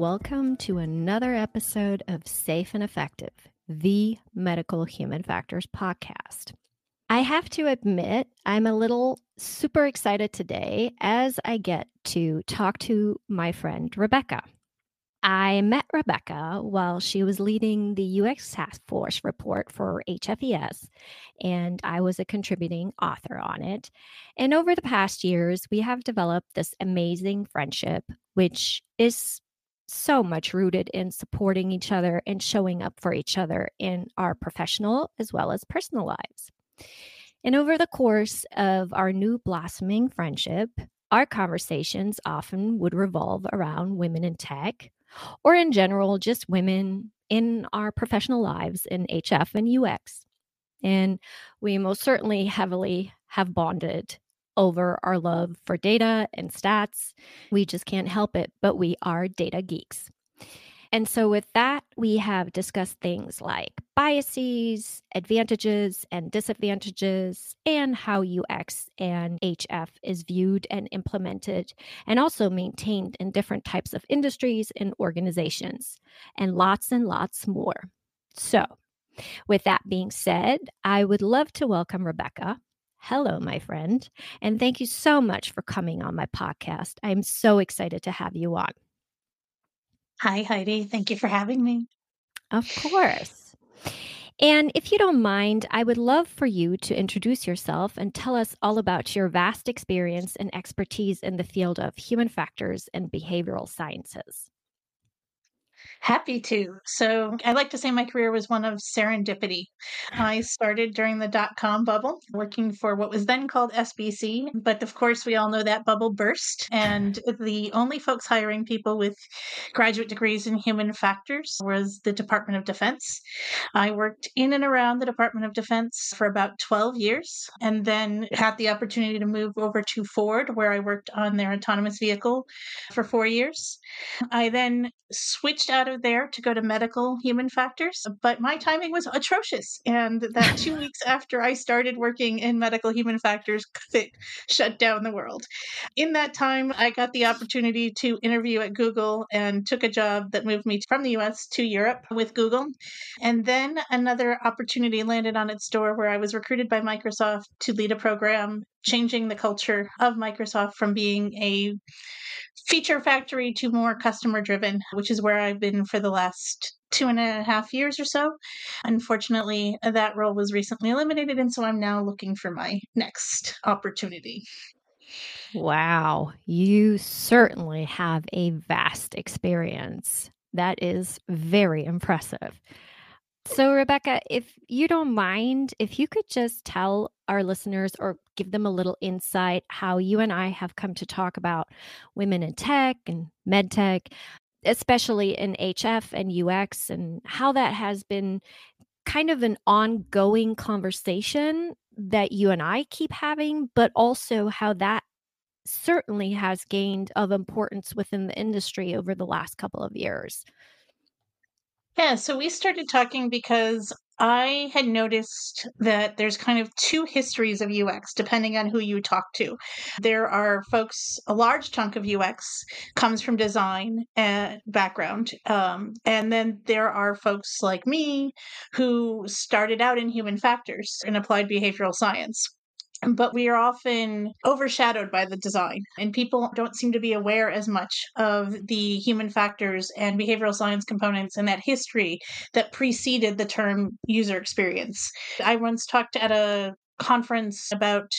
welcome to another episode of Safe and Effective, the Medical Human Factors podcast. I have to admit, I'm a little super excited today as I get to talk to my friend Rebecca. I met Rebecca while she was leading the UX Task Force report for HFES, and I was a contributing author on it. And over the past years, we have developed this amazing friendship, which is so much rooted in supporting each other and showing up for each other in our professional as well as personal lives. And over the course of our new blossoming friendship, our conversations often would revolve around women in tech, or in general, just women in our professional lives in HF and UX. And we most certainly heavily have bonded over our love for data and stats. We just can't help it, but we are data geeks. And so, with that, we have discussed things like biases, advantages, and disadvantages, and how UX and HF is viewed and implemented, and also maintained in different types of industries and organizations, and lots and lots more. So, with that being said, I would love to welcome Rebecca. Hello, my friend, and thank you so much for coming on my podcast. I'm so excited to have you on. Hi, Heidi. Thank you for having me. Of course. And if you don't mind, I would love for you to introduce yourself and tell us all about your vast experience and expertise in the field of human factors and behavioral sciences. Happy to. So, I like to say my career was one of serendipity. I started during the dot com bubble, working for what was then called SBC. But of course, we all know that bubble burst. And the only folks hiring people with graduate degrees in human factors was the Department of Defense. I worked in and around the Department of Defense for about 12 years and then had the opportunity to move over to Ford, where I worked on their autonomous vehicle for four years. I then switched out of there to go to medical human factors, but my timing was atrocious. And that two weeks after I started working in medical human factors, it shut down the world. In that time, I got the opportunity to interview at Google and took a job that moved me from the US to Europe with Google. And then another opportunity landed on its door where I was recruited by Microsoft to lead a program changing the culture of Microsoft from being a feature factory to more customer driven, which is where I've been for the last two and a half years or so. Unfortunately, that role was recently eliminated, and so I'm now looking for my next opportunity. Wow, you certainly have a vast experience. That is very impressive. So, Rebecca, if you don't mind, if you could just tell our listeners or give them a little insight how you and I have come to talk about women in tech and med tech, especially in HF and UX, and how that has been kind of an ongoing conversation that you and I keep having, but also how that certainly has gained of importance within the industry over the last couple of years. Yeah, so we started talking because I had noticed that there's kind of two histories of UX depending on who you talk to. There are folks, a large chunk of UX comes from design and background. Um, and then there are folks like me who started out in human factors and applied behavioral science but we are often overshadowed by the design and people don't seem to be aware as much of the human factors and behavioral science components and that history that preceded the term user experience. I once talked at a conference about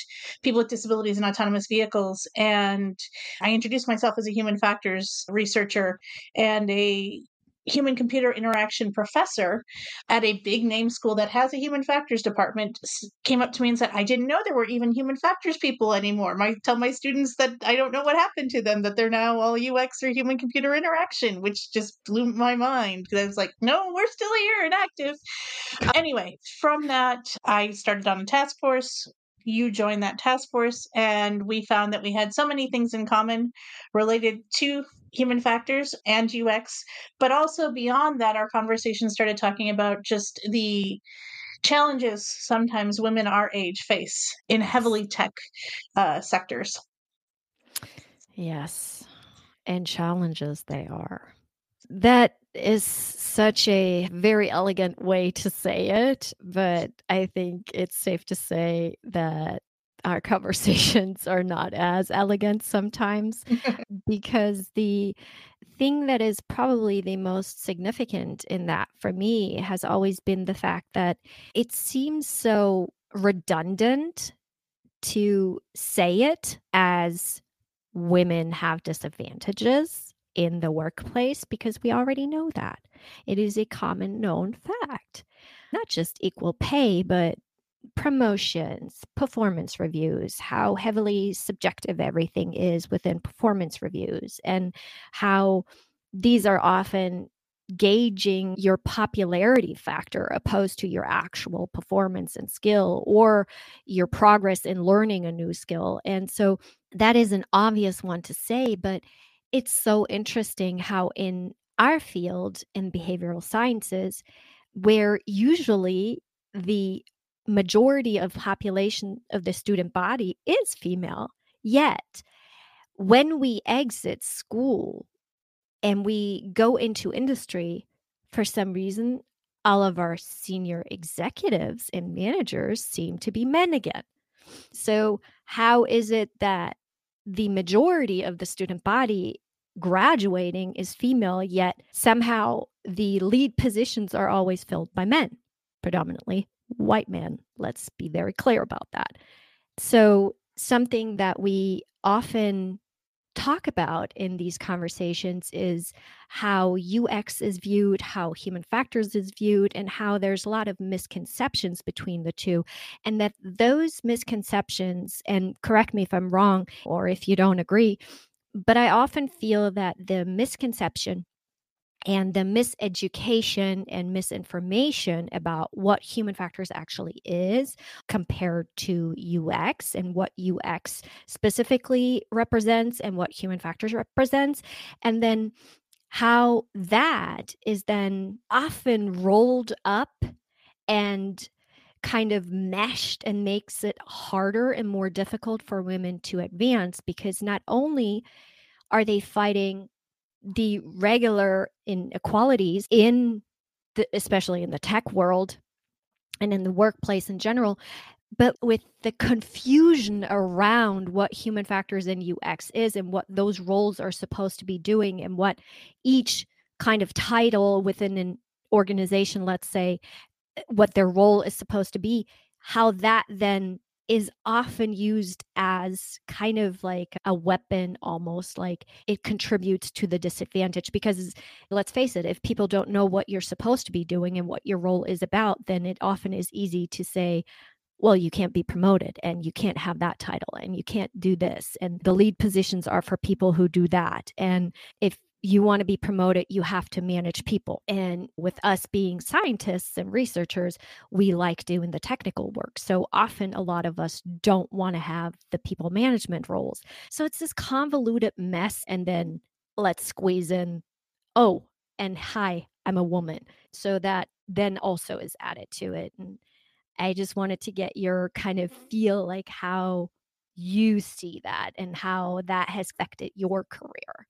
people with disabilities and autonomous vehicles and i introduced myself as a human factors researcher and a human computer interaction professor at a big name school that has a human factors department came up to me and said i didn't know there were even human factors people anymore. I tell my students that i don't know what happened to them that they're now all ux or human computer interaction which just blew my mind because i was like no we're still here and active. Anyway from that i started on a task force you joined that task force and we found that we had so many things in common related to human factors and UX, but also beyond that, our conversation started talking about just the challenges sometimes women our age face in heavily tech uh, sectors. Yes, and challenges they are. That is such a very elegant way to say it, but I think it's safe to say that our conversations are not as elegant sometimes because the thing that is probably the most significant in that for me has always been the fact that it seems so redundant to say it as women have disadvantages in the workplace because we already know that. It is a common known fact. Not just equal pay, but promotions, performance reviews, how heavily subjective everything is within performance reviews, and how these are often gauging your popularity factor opposed to your actual performance and skill or your progress in learning a new skill. And so that is an obvious one to say, but it's so interesting how in our field in behavioral sciences, where usually the majority of population of the student body is female, yet when we exit school and we go into industry, for some reason, all of our senior executives and managers seem to be men again. So, how is it that the majority of the student body graduating is female, yet somehow the lead positions are always filled by men, predominantly white men? Let's be very clear about that. So, something that we often talk about in these conversations is how UX is viewed, how human factors is viewed, and how there's a lot of misconceptions between the two. And that those misconceptions, and correct me if I'm wrong or if you don't agree, but I often feel that the misconception and the miseducation and misinformation about what human factors actually is compared to UX and what UX specifically represents and what human factors represents. And then how that is then often rolled up and kind of meshed and makes it harder and more difficult for women to advance because not only are they fighting the regular inequalities in the, especially in the tech world and in the workplace in general but with the confusion around what human factors in UX is and what those roles are supposed to be doing and what each kind of title within an organization let's say eh, what their role is supposed to be how that then is often used as kind of like a weapon almost like it contributes to the disadvantage because let's face it if people don't know what you're supposed to be doing and what your role is about then it often is easy to say well, you can't be promoted and you can't have that title and you can't do this. And the lead positions are for people who do that. And if you want to be promoted, you have to manage people. And with us being scientists and researchers, we like doing the technical work. So often, a lot of us don't want to have the people management roles. So it's this convoluted mess. And then let's squeeze in, oh, and hi, I'm a woman. So that then also is added to it. And I just wanted to get your kind of feel like how you see that and how that has affected your career.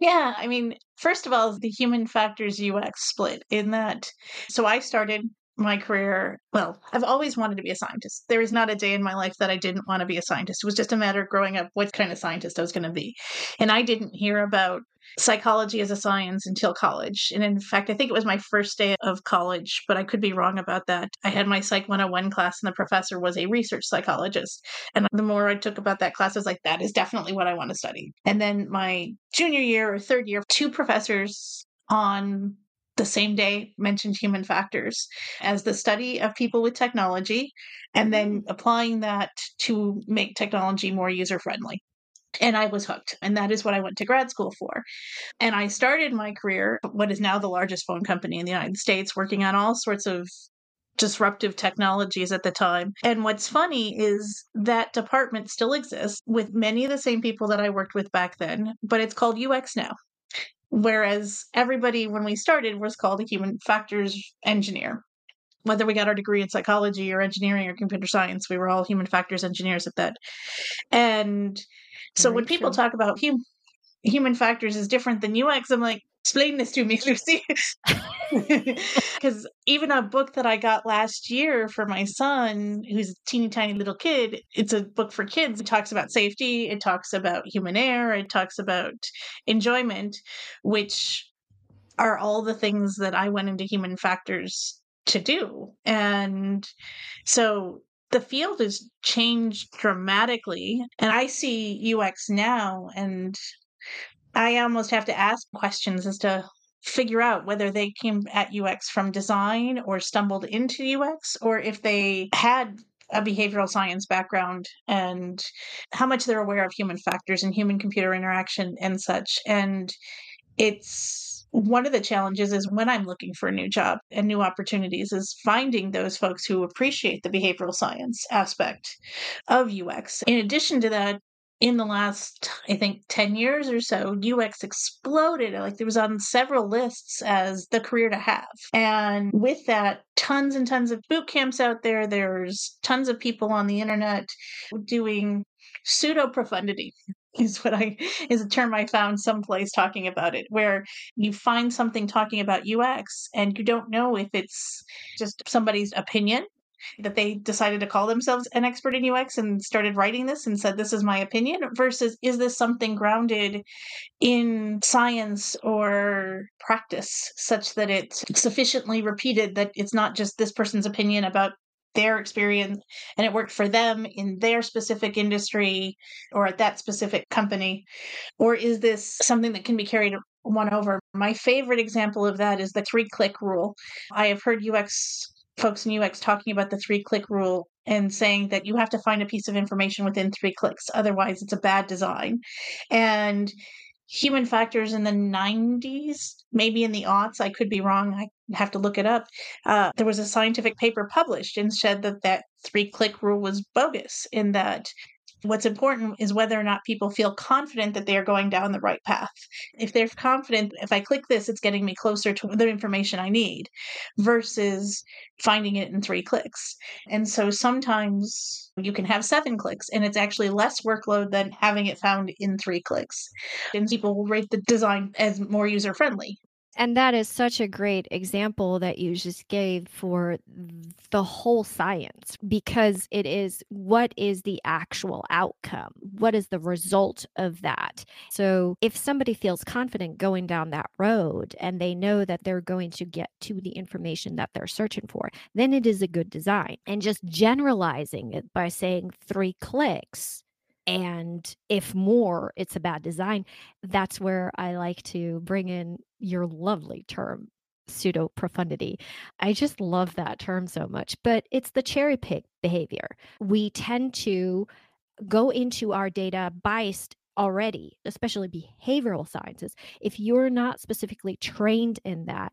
Yeah, I mean, first of all, the human factors UX split in that. So I started my career, well, I've always wanted to be a scientist. There is not a day in my life that I didn't want to be a scientist. It was just a matter of growing up what kind of scientist I was going to be. And I didn't hear about psychology as a science until college. And in fact, I think it was my first day of college, but I could be wrong about that. I had my Psych 101 class, and the professor was a research psychologist. And the more I took about that class, I was like, that is definitely what I want to study. And then my junior year or third year, two professors on the same day mentioned human factors as the study of people with technology and then mm-hmm. applying that to make technology more user friendly and I was hooked. And that is what I went to grad school for. And I started my career, what is now the largest phone company in the United States, working on all sorts of disruptive technologies at the time. And what's funny is that department still exists with many of the same people that I worked with back then, but it's called UX now. Whereas everybody, when we started, was called a human factors engineer. Whether we got our degree in psychology or engineering or computer science, we were all human factors engineers at that. And so Very when people true. talk about hum- human factors is different than UX, I'm like, explain this to me, Lucy. Because even a book that I got last year for my son, who's a teeny tiny little kid, it's a book for kids. It talks about safety, it talks about human error, it talks about enjoyment, which are all the things that I went into human factors to do. And so the field has changed dramatically. And I see UX now, and I almost have to ask questions as to figure out whether they came at UX from design or stumbled into UX, or if they had a behavioral science background and how much they're aware of human factors and human computer interaction and such. And it's one of the challenges is when I'm looking for a new job and new opportunities is finding those folks who appreciate the behavioral science aspect of UX. In addition to that, in the last, I think, 10 years or so, UX exploded. Like it was on several lists as the career to have. And with that, tons and tons of boot camps out there. There's tons of people on the internet doing pseudo profundity is what I is a term I found someplace talking about it, where you find something talking about UX and you don't know if it's just somebody's opinion that they decided to call themselves an expert in UX and started writing this and said this is my opinion versus is this something grounded in science or practice such that it's sufficiently repeated that it's not just this person's opinion about their experience and it worked for them in their specific industry or at that specific company? Or is this something that can be carried one over? My favorite example of that is the three click rule. I have heard UX folks in UX talking about the three click rule and saying that you have to find a piece of information within three clicks. Otherwise, it's a bad design. And human factors in the 90s, maybe in the aughts. I could be wrong. I have to look it up. Uh, there was a scientific paper published and said that that three click rule was bogus in that What's important is whether or not people feel confident that they are going down the right path. If they're confident, if I click this, it's getting me closer to the information I need versus finding it in three clicks. And so sometimes you can have seven clicks and it's actually less workload than having it found in three clicks. And people will rate the design as more user friendly and that is such a great example that you just gave for the whole science because it is what is the actual outcome? What is the result of that? So, if somebody feels confident going down that road and they know that they're going to get to the information that they're searching for, then it is a good design. And just generalizing it by saying three clicks and if more it's a bad design that's where i like to bring in your lovely term pseudo profundity i just love that term so much but it's the cherry pick behavior we tend to go into our data biased already, especially behavioral sciences, if you're not specifically trained in that,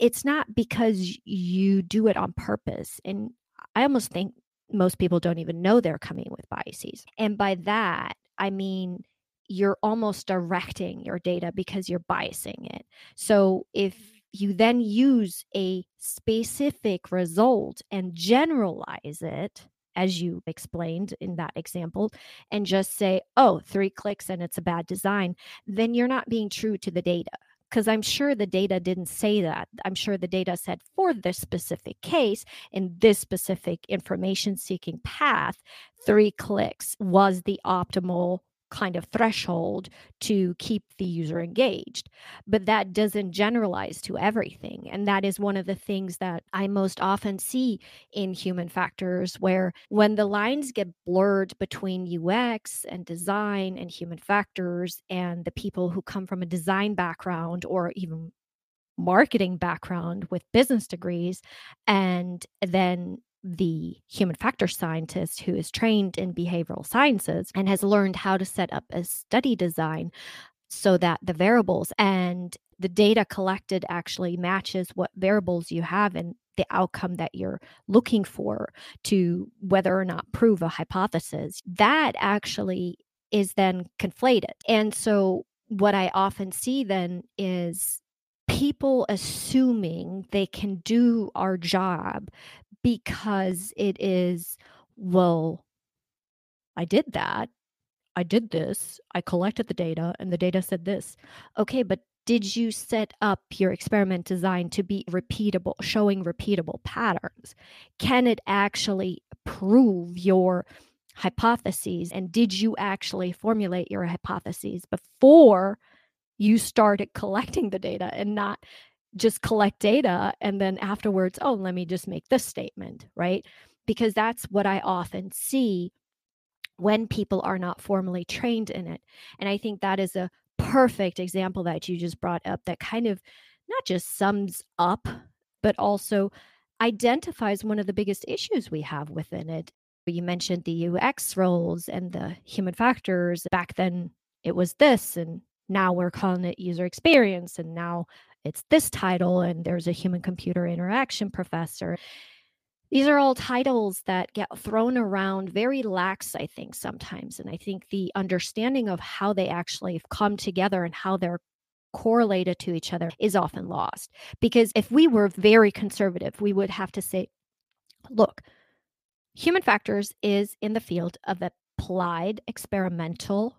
it's not because you do it on purpose. And I almost think most people don't even know they're coming with biases. And by that, I mean, you're almost directing your data because you're biasing it. So if you then use a specific result and generalize it, as you explained in that example, and just say, oh, three clicks and it's a bad design, then you're not being true to the data because I'm sure the data didn't say that. I'm sure the data said for this specific case in this specific information seeking path, three clicks was the optimal kind of threshold to keep the user engaged. But that doesn't generalize to everything. And that is one of the things that I most often see in human factors, where when the lines get blurred between UX and design and human factors and the people who come from a design background or even marketing background with business degrees and then the human factor scientist who is trained in behavioral sciences and has learned how to set up a study design so that the variables and the data collected actually matches what variables you have and the outcome that you're looking for to whether or not prove a hypothesis. That actually is then conflated. And so what i often see then is people assuming they can do our job because it is, well, I did that. I did this. I collected the data and the data said this. Okay, but did you set up your experiment design to be repeatable, showing repeatable patterns? Can it actually prove your hypotheses? And did you actually formulate your hypotheses before you started collecting the data and not just collect data and then afterwards, oh, let me just make this statement, right? Because that's what I often see when people are not formally trained in it. And I think that is a perfect example that you just brought up that kind of not just sums up, but also identifies one of the biggest issues we have within it. You mentioned the UX roles and the human factors. Back then, it was this, and now we're calling it user experience. And now it's this title, and there's a human computer interaction professor. These are all titles that get thrown around very lax, I think, sometimes. And I think the understanding of how they actually come together and how they're correlated to each other is often lost. Because if we were very conservative, we would have to say, look, human factors is in the field of applied experimental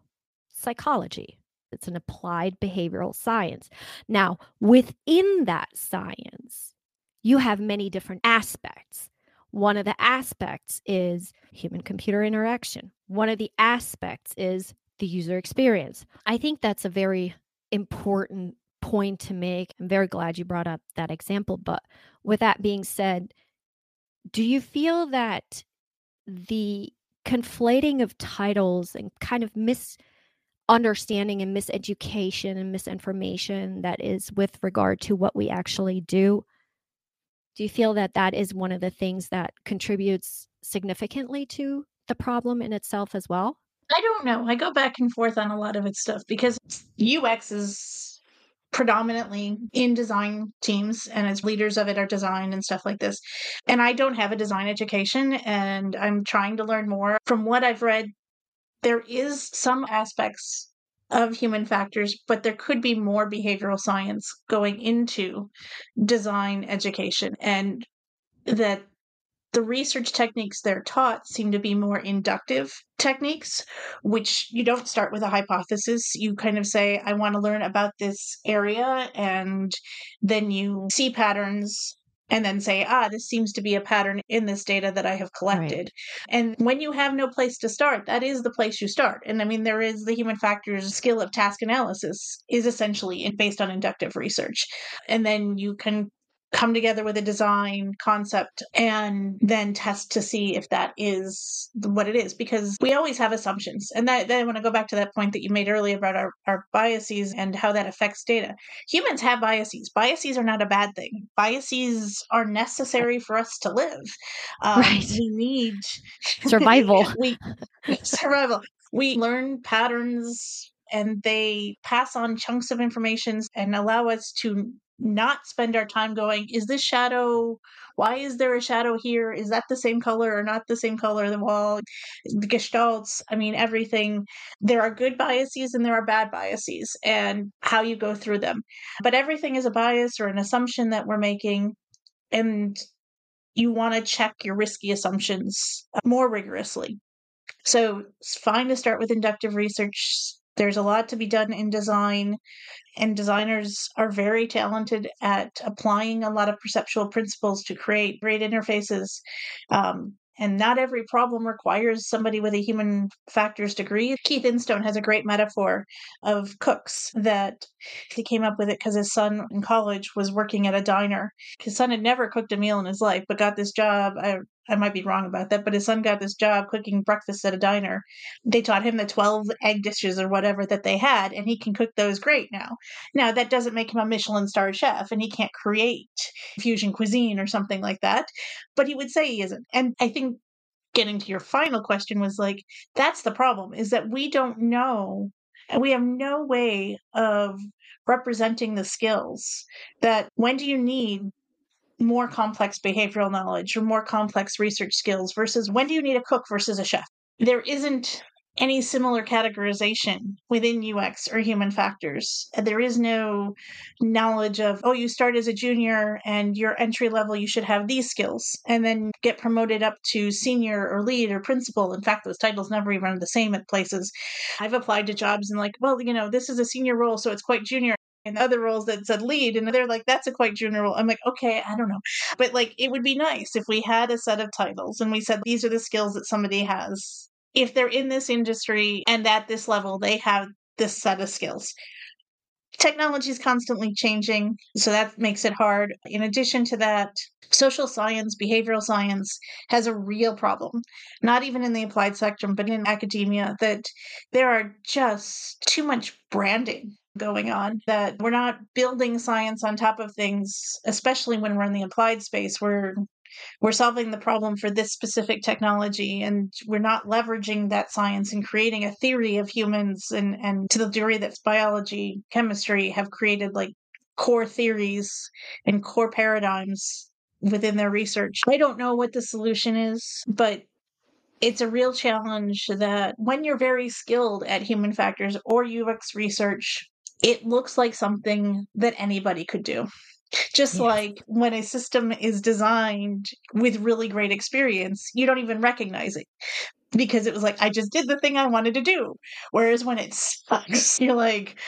psychology. It's an applied behavioral science. Now, within that science, you have many different aspects. One of the aspects is human computer interaction. One of the aspects is the user experience. I think that's a very important point to make. I'm very glad you brought up that example. But with that being said, do you feel that the conflating of titles and kind of misunderstanding and miseducation and misinformation that is with regard to what we actually do do you feel that that is one of the things that contributes significantly to the problem in itself as well I don't know. I go back and forth on a lot of its stuff because UX is predominantly in design teams and as leaders of it are design and stuff like this. And I don't have a design education and I'm trying to learn more. From what I've read, there is some aspects of human factors, but there could be more behavioral science going into design education and that the research techniques they're taught seem to be more inductive techniques, which you don't start with a hypothesis. You kind of say, I want to learn about this area, and then you see patterns and then say, ah, this seems to be a pattern in this data that I have collected. Right. And when you have no place to start, that is the place you start. And I mean, there is the human factors skill of task analysis is essentially based on inductive research. And then you can come together with a design concept and then test to see if that is what it is because we always have assumptions. And that then i want to go back to that point that you made earlier about our, our biases and how that affects data. Humans have biases. Biases are not a bad thing. Biases are necessary for us to live. Um, right. we need survival. we survival. We learn patterns and they pass on chunks of information and allow us to not spend our time going, is this shadow? Why is there a shadow here? Is that the same color or not the same color? The wall, the gestalts, I mean, everything. There are good biases and there are bad biases, and how you go through them. But everything is a bias or an assumption that we're making. And you want to check your risky assumptions more rigorously. So it's fine to start with inductive research. There's a lot to be done in design and designers are very talented at applying a lot of perceptual principles to create great interfaces. Um, and not every problem requires somebody with a human factors degree. Keith Instone has a great metaphor of cooks that he came up with it because his son in college was working at a diner. His son had never cooked a meal in his life, but got this job. I I might be wrong about that, but his son got this job cooking breakfast at a diner. They taught him the 12 egg dishes or whatever that they had, and he can cook those great now. Now, that doesn't make him a Michelin star chef, and he can't create fusion cuisine or something like that, but he would say he isn't. And I think getting to your final question was like, that's the problem, is that we don't know, and we have no way of representing the skills that when do you need more complex behavioral knowledge or more complex research skills versus when do you need a cook versus a chef? There isn't any similar categorization within UX or human factors. There is no knowledge of, oh, you start as a junior and your entry level, you should have these skills, and then get promoted up to senior or lead or principal. In fact, those titles never even are the same at places. I've applied to jobs and, like, well, you know, this is a senior role, so it's quite junior. And other roles that said lead and they're like that's a quite junior role. I'm like okay i don't know. But like it would be nice if we had a set of titles and we said these are the skills that somebody has. If they're in this industry and at this level they have this set of skills. Technology is constantly changing so that makes it hard. In addition to that social science behavioral science has a real problem not even in the applied spectrum but in academia that there are just too much branding going on that we're not building science on top of things especially when we're in the applied space. We're we're solving the problem for this specific technology and we're not leveraging that science and creating a theory of humans and and to the degree that biology chemistry have created like core theories and core paradigms within their research. I don't know what the solution is but it's a real challenge that when you're very skilled at human factors or UX research, it looks like something that anybody could do. Just yes. like when a system is designed with really great experience, you don't even recognize it because it was like, I just did the thing I wanted to do. Whereas when it sucks, you're like,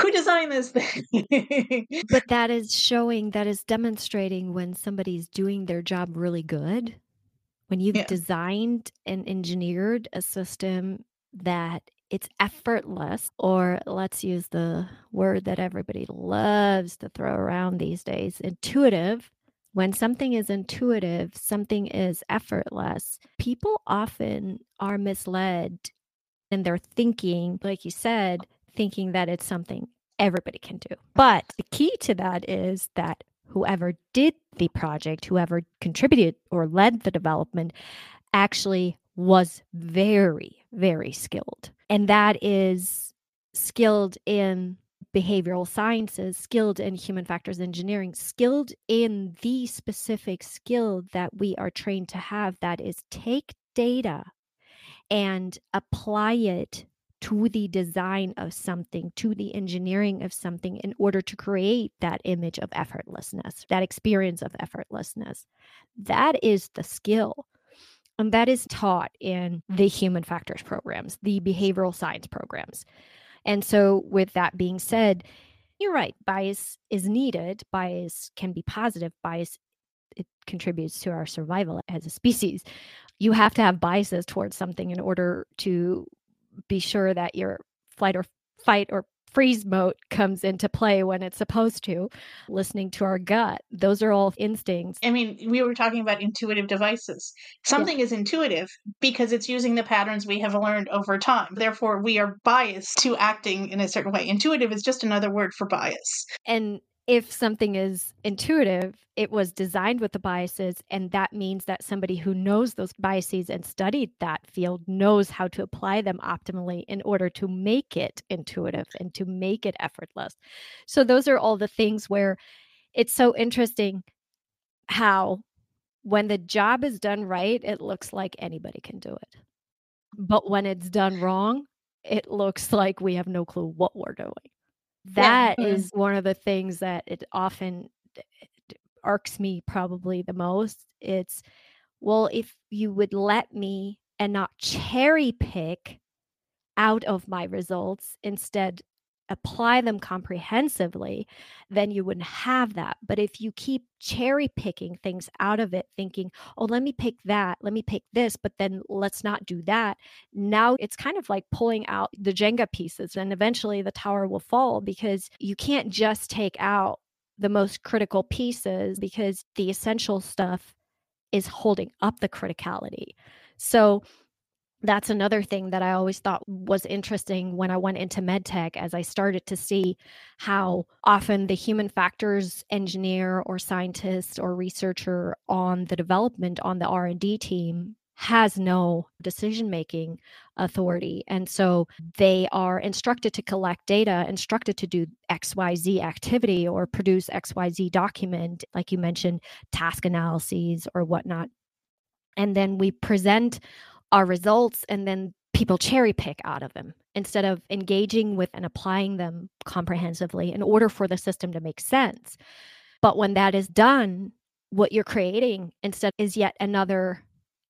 who designed this thing? but that is showing, that is demonstrating when somebody's doing their job really good. When you've yeah. designed and engineered a system that it's effortless, or let's use the word that everybody loves to throw around these days intuitive. When something is intuitive, something is effortless, people often are misled in their thinking, like you said, thinking that it's something everybody can do. But the key to that is that whoever did the project, whoever contributed or led the development, actually was very, very skilled. And that is skilled in behavioral sciences, skilled in human factors engineering, skilled in the specific skill that we are trained to have that is take data and apply it to the design of something, to the engineering of something in order to create that image of effortlessness, that experience of effortlessness. That is the skill. And that is taught in the human factors programs, the behavioral science programs. And so, with that being said, you're right, bias is needed. Bias can be positive. Bias it contributes to our survival as a species. You have to have biases towards something in order to be sure that your flight or fight or freeze mode comes into play when it's supposed to, listening to our gut. Those are all instincts. I mean, we were talking about intuitive devices. Something yeah. is intuitive because it's using the patterns we have learned over time. Therefore, we are biased to acting in a certain way. Intuitive is just another word for bias. And if something is intuitive, it was designed with the biases. And that means that somebody who knows those biases and studied that field knows how to apply them optimally in order to make it intuitive and to make it effortless. So, those are all the things where it's so interesting how when the job is done right, it looks like anybody can do it. But when it's done wrong, it looks like we have no clue what we're doing. That yeah. is one of the things that it often irks me probably the most. It's, well, if you would let me and not cherry pick out of my results, instead apply them comprehensively, then you wouldn't have that. But if you keep cherry picking things out of it, thinking, oh, let me pick that, let me pick this, but then let's not do that, now it's kind of like pulling out the Jenga pieces and eventually the tower will fall because you can't just take out the most critical pieces because the essential stuff is holding up the criticality. So that's another thing that I always thought was interesting when I went into medtech as I started to see how often the human factors engineer or scientist or researcher on the development on the R&D team has no decision making authority. And so they are instructed to collect data instructed to do xyz activity or produce xyz document like you mentioned task analyses or whatnot. And then we present our results and then people cherry pick out of them instead of engaging with and applying them comprehensively in order for the system to make sense. But when that is done, what you're creating instead is yet another,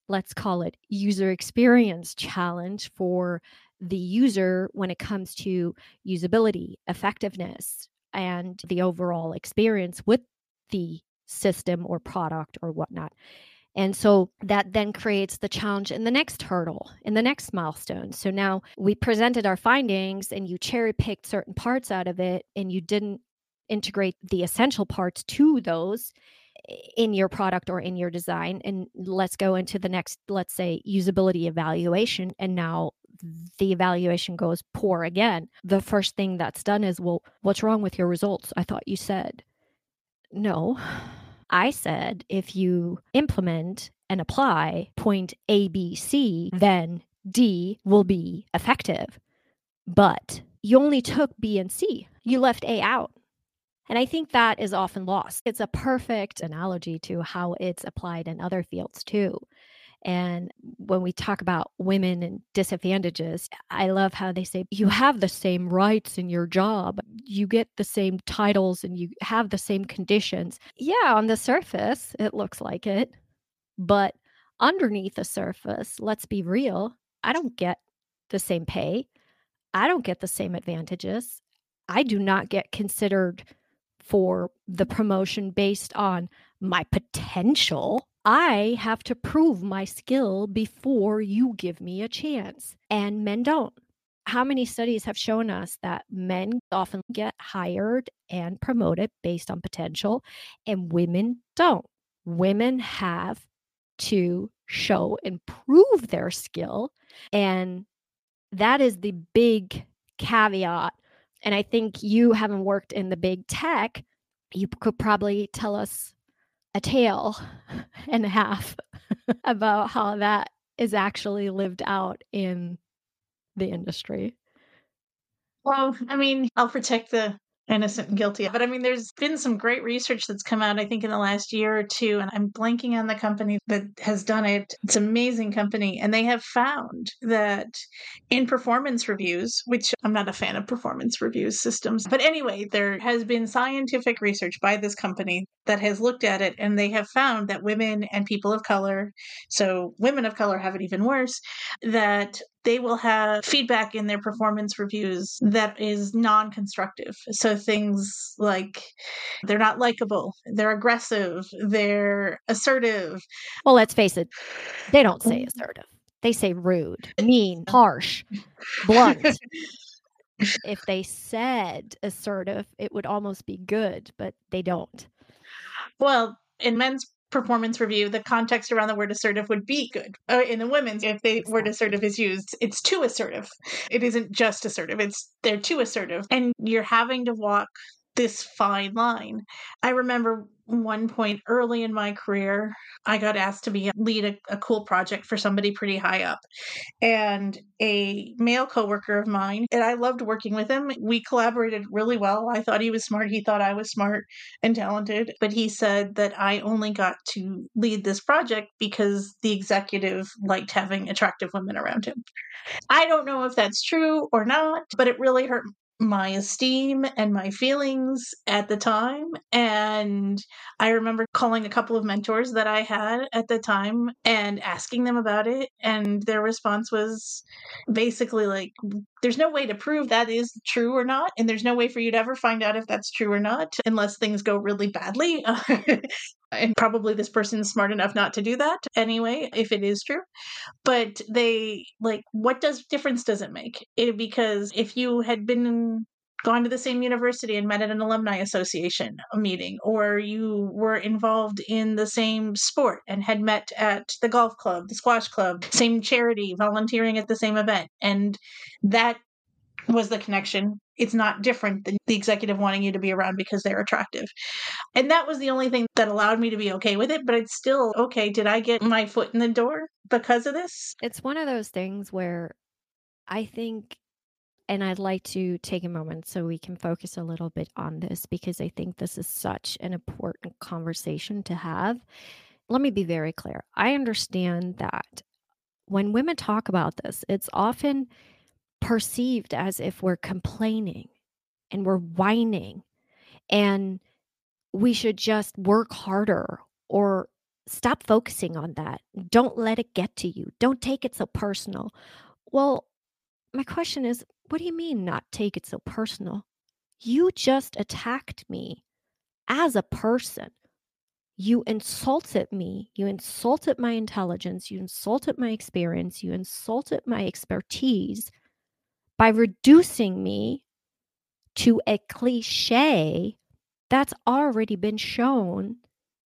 let's call it user experience challenge for the user when it comes to usability, effectiveness, and the overall experience with the system or product or whatnot. And so that then creates the challenge in the next hurdle, in the next milestone. So now we presented our findings and you cherry picked certain parts out of it and you didn't integrate the essential parts to those in your product or in your design. And let's go into the next, let's say, usability evaluation. And now the evaluation goes poor again. The first thing that's done is, well, what's wrong with your results? I thought you said. No, I said if you implement and apply point A, B, C, mm-hmm. then D will be effective. But you only took B and C, you left A out. And I think that is often lost. It's a perfect analogy to how it's applied in other fields too. And when we talk about women and disadvantages, I love how they say you have the same rights in your job, you get the same titles, and you have the same conditions. Yeah, on the surface, it looks like it. But underneath the surface, let's be real, I don't get the same pay. I don't get the same advantages. I do not get considered for the promotion based on my potential. I have to prove my skill before you give me a chance. And men don't. How many studies have shown us that men often get hired and promoted based on potential and women don't? Women have to show and prove their skill. And that is the big caveat. And I think you haven't worked in the big tech, you could probably tell us a tale and a half about how that is actually lived out in the industry. Well, I mean, I'll protect the innocent and guilty. But I mean, there's been some great research that's come out, I think, in the last year or two, and I'm blanking on the company that has done it. It's an amazing company. And they have found that in performance reviews, which I'm not a fan of performance review systems, but anyway, there has been scientific research by this company that has looked at it, and they have found that women and people of color, so women of color have it even worse, that they will have feedback in their performance reviews that is non constructive. So things like they're not likable, they're aggressive, they're assertive. Well, let's face it, they don't say mm-hmm. assertive, they say rude, mean, harsh, blunt. if they said assertive, it would almost be good, but they don't. Well, in men's performance review, the context around the word assertive would be good. Uh, in the women's, if the word assertive is used, it's too assertive. It isn't just assertive, it's they're too assertive. And you're having to walk this fine line. I remember one point early in my career, I got asked to be lead a, a, cool project for somebody pretty high up. And a male coworker of mine, and I loved working with him. We collaborated really well. I thought he was smart. He thought I was smart and talented. But he said that I only got to lead this project because the executive liked having attractive women around him. I don't know if that's true or not, but it really hurt my esteem and my feelings at the time. And I remember calling a couple of mentors that I had at the time and asking them about it. And their response was basically like, there's no way to prove that is true or not. And there's no way for you to ever find out if that's true or not unless things go really badly. and probably this person's smart enough not to do that anyway if it is true but they like what does difference does it make it, because if you had been gone to the same university and met at an alumni association meeting or you were involved in the same sport and had met at the golf club the squash club same charity volunteering at the same event and that was the connection. It's not different than the executive wanting you to be around because they're attractive. And that was the only thing that allowed me to be okay with it. But it's still okay. Did I get my foot in the door because of this? It's one of those things where I think, and I'd like to take a moment so we can focus a little bit on this because I think this is such an important conversation to have. Let me be very clear. I understand that when women talk about this, it's often perceived as if we're complaining and we're whining and we should just work harder or stop focusing on that. Don't let it get to you. Don't take it so personal. Well, my question is what do you mean not take it so personal? You just attacked me as a person. You insulted me. You insulted my intelligence. You insulted my experience. You insulted my expertise by reducing me to a cliche that's already been shown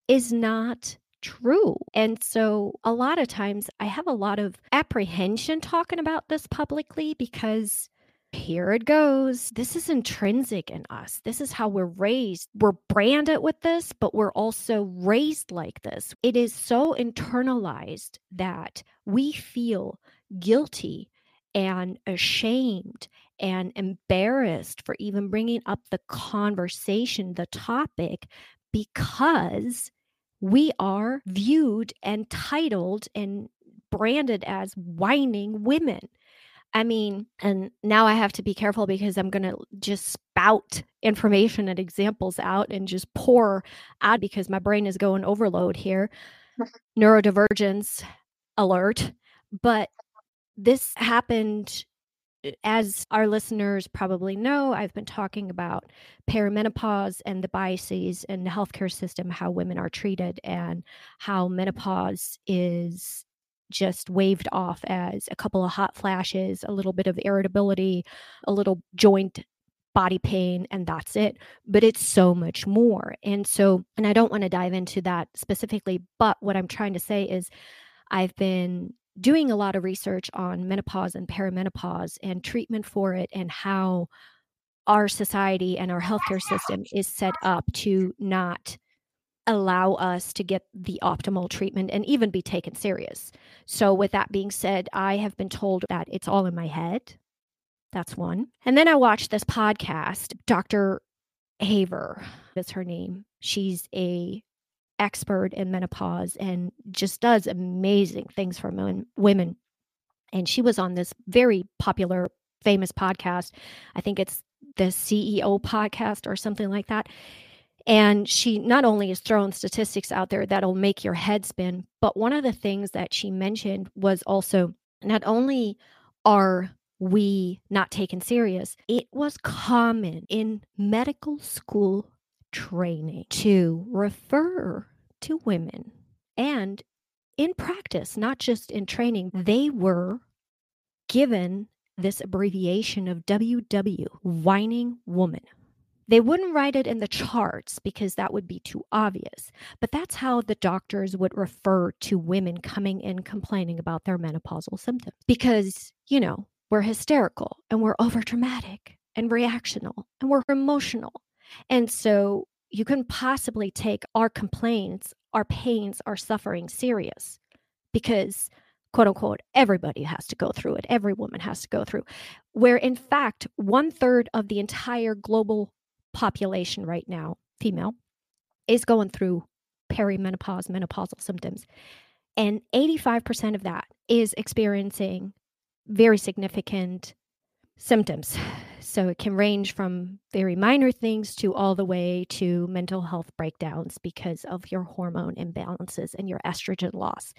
is not true. And so a lot of times I have a lot of apprehension talking about this publicly because here it goes. This is intrinsic in us. This is how we're raised. We're branded with this, but we're also raised like this. It is so internalized that we feel guilty and ashamed and embarrassed for even bringing up the conversation, the topic, because we are viewed and titled and branded as whining women. I mean, and now I have to be careful because I'm going to just spout information and examples out and just pour out because my brain is going overload here. Neurodivergence alert. But this happened as our listeners probably know, I've been talking about perimenopause and the biases in the healthcare system, how women are treated, and how menopause is just waved off as a couple of hot flashes, a little bit of irritability, a little joint body pain, and that's it. But it's so much more. And so, and I don't want to dive into that specifically, but what I'm trying to say is I've been doing a lot of research on menopause and perimenopause and treatment for it and how our society and our healthcare system is set up to not allow us to get the optimal treatment and even be taken serious. So, with that being said, I have been told that it's all in my head. That's one. And then I watched this podcast, Dr. Haver is her name. She's a expert in menopause and just does amazing things for men, women. And she was on this very popular, famous podcast. I think it's the CEO podcast or something like that. And she not only is throwing statistics out there that'll make your head spin, but one of the things that she mentioned was also not only are we not taken serious, it was common in medical school training to refer to women. And in practice, not just in training, they were given this abbreviation of WW, whining woman. They wouldn't write it in the charts because that would be too obvious, but that's how the doctors would refer to women coming in complaining about their menopausal symptoms. Because, you know, we're hysterical and we're overdramatic and reactional and we're emotional. And so you can possibly take our complaints, our pains, our suffering serious because quote unquote everybody has to go through it. Every woman has to go through where in fact one third of the entire global population right now female is going through perimenopause menopausal symptoms. And 85% of that is experiencing very significant symptoms so it can range from very minor things to all the way to mental health breakdowns because of your hormone imbalances and your estrogen loss.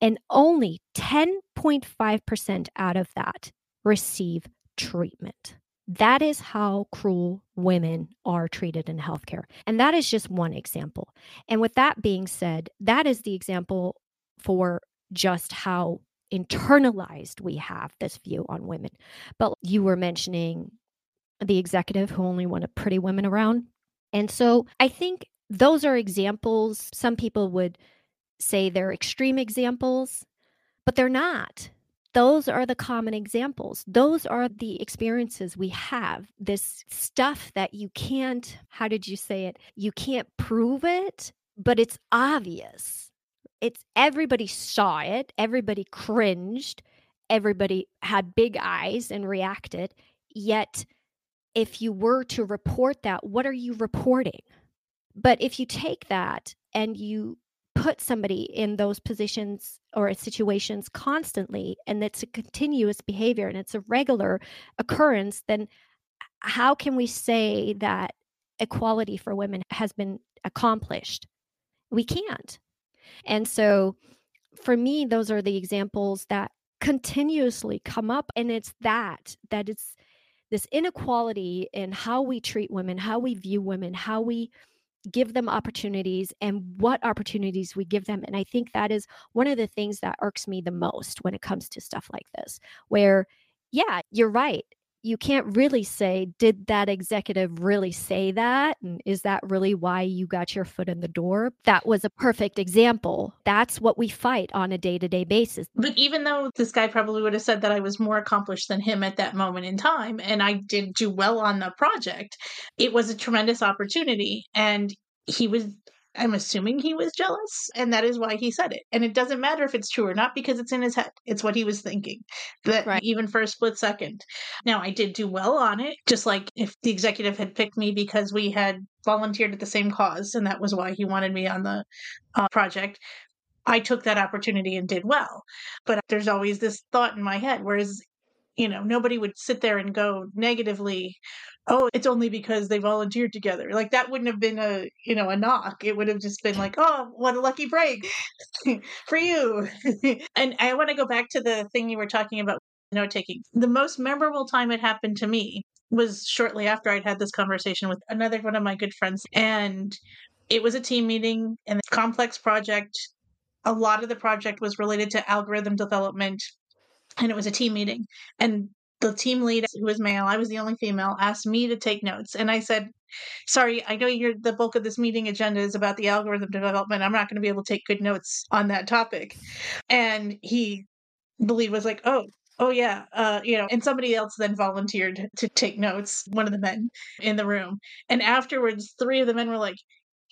And only 10.5% out of that receive treatment. That is how cruel women are treated in healthcare. And that is just one example. And with that being said, that is the example for just how internalized we have this view on women. But you were mentioning the executive who only wanted pretty women around. And so I think those are examples. Some people would say they're extreme examples, but they're not. Those are the common examples. Those are the experiences we have. This stuff that you can't, how did you say it? You can't prove it, but it's obvious. It's everybody saw it, everybody cringed, everybody had big eyes and reacted. Yet if you were to report that, what are you reporting? But if you take that and you put somebody in those positions or situations constantly, and it's a continuous behavior and it's a regular occurrence, then how can we say that equality for women has been accomplished? We can't. And so for me, those are the examples that continuously come up. And it's that, that it's this inequality in how we treat women, how we view women, how we give them opportunities and what opportunities we give them. And I think that is one of the things that irks me the most when it comes to stuff like this, where, yeah, you're right you can't really say, did that executive really say that? And is that really why you got your foot in the door? That was a perfect example. That's what we fight on a day to day basis. But even though this guy probably would have said that I was more accomplished than him at that moment in time, and I did do well on the project, it was a tremendous opportunity. And he was I'm assuming he was jealous, and that is why he said it. And it doesn't matter if it's true or not because it's in his head. It's what he was thinking, that right. even for a split second. Now, I did do well on it, just like if the executive had picked me because we had volunteered at the same cause, and that was why he wanted me on the uh, project. I took that opportunity and did well. But there's always this thought in my head, whereas you know nobody would sit there and go negatively oh it's only because they volunteered together. Like that wouldn't have been a you know a knock. It would have just been like oh what a lucky break for you. And i want to go back to the thing you were talking about note taking. The most memorable time it happened to me was shortly after i'd had this conversation with another one of my good friends and it was a team meeting and complex project a lot of the project was related to algorithm development and it was a team meeting and the team lead who was male i was the only female asked me to take notes and i said sorry i know you're the bulk of this meeting agenda is about the algorithm development. I'm not going to be able to take good notes on that topic. And he the lead was like oh oh yeah uh, you know and somebody else then volunteered to take notes one of the men in the room and afterwards three of the men were like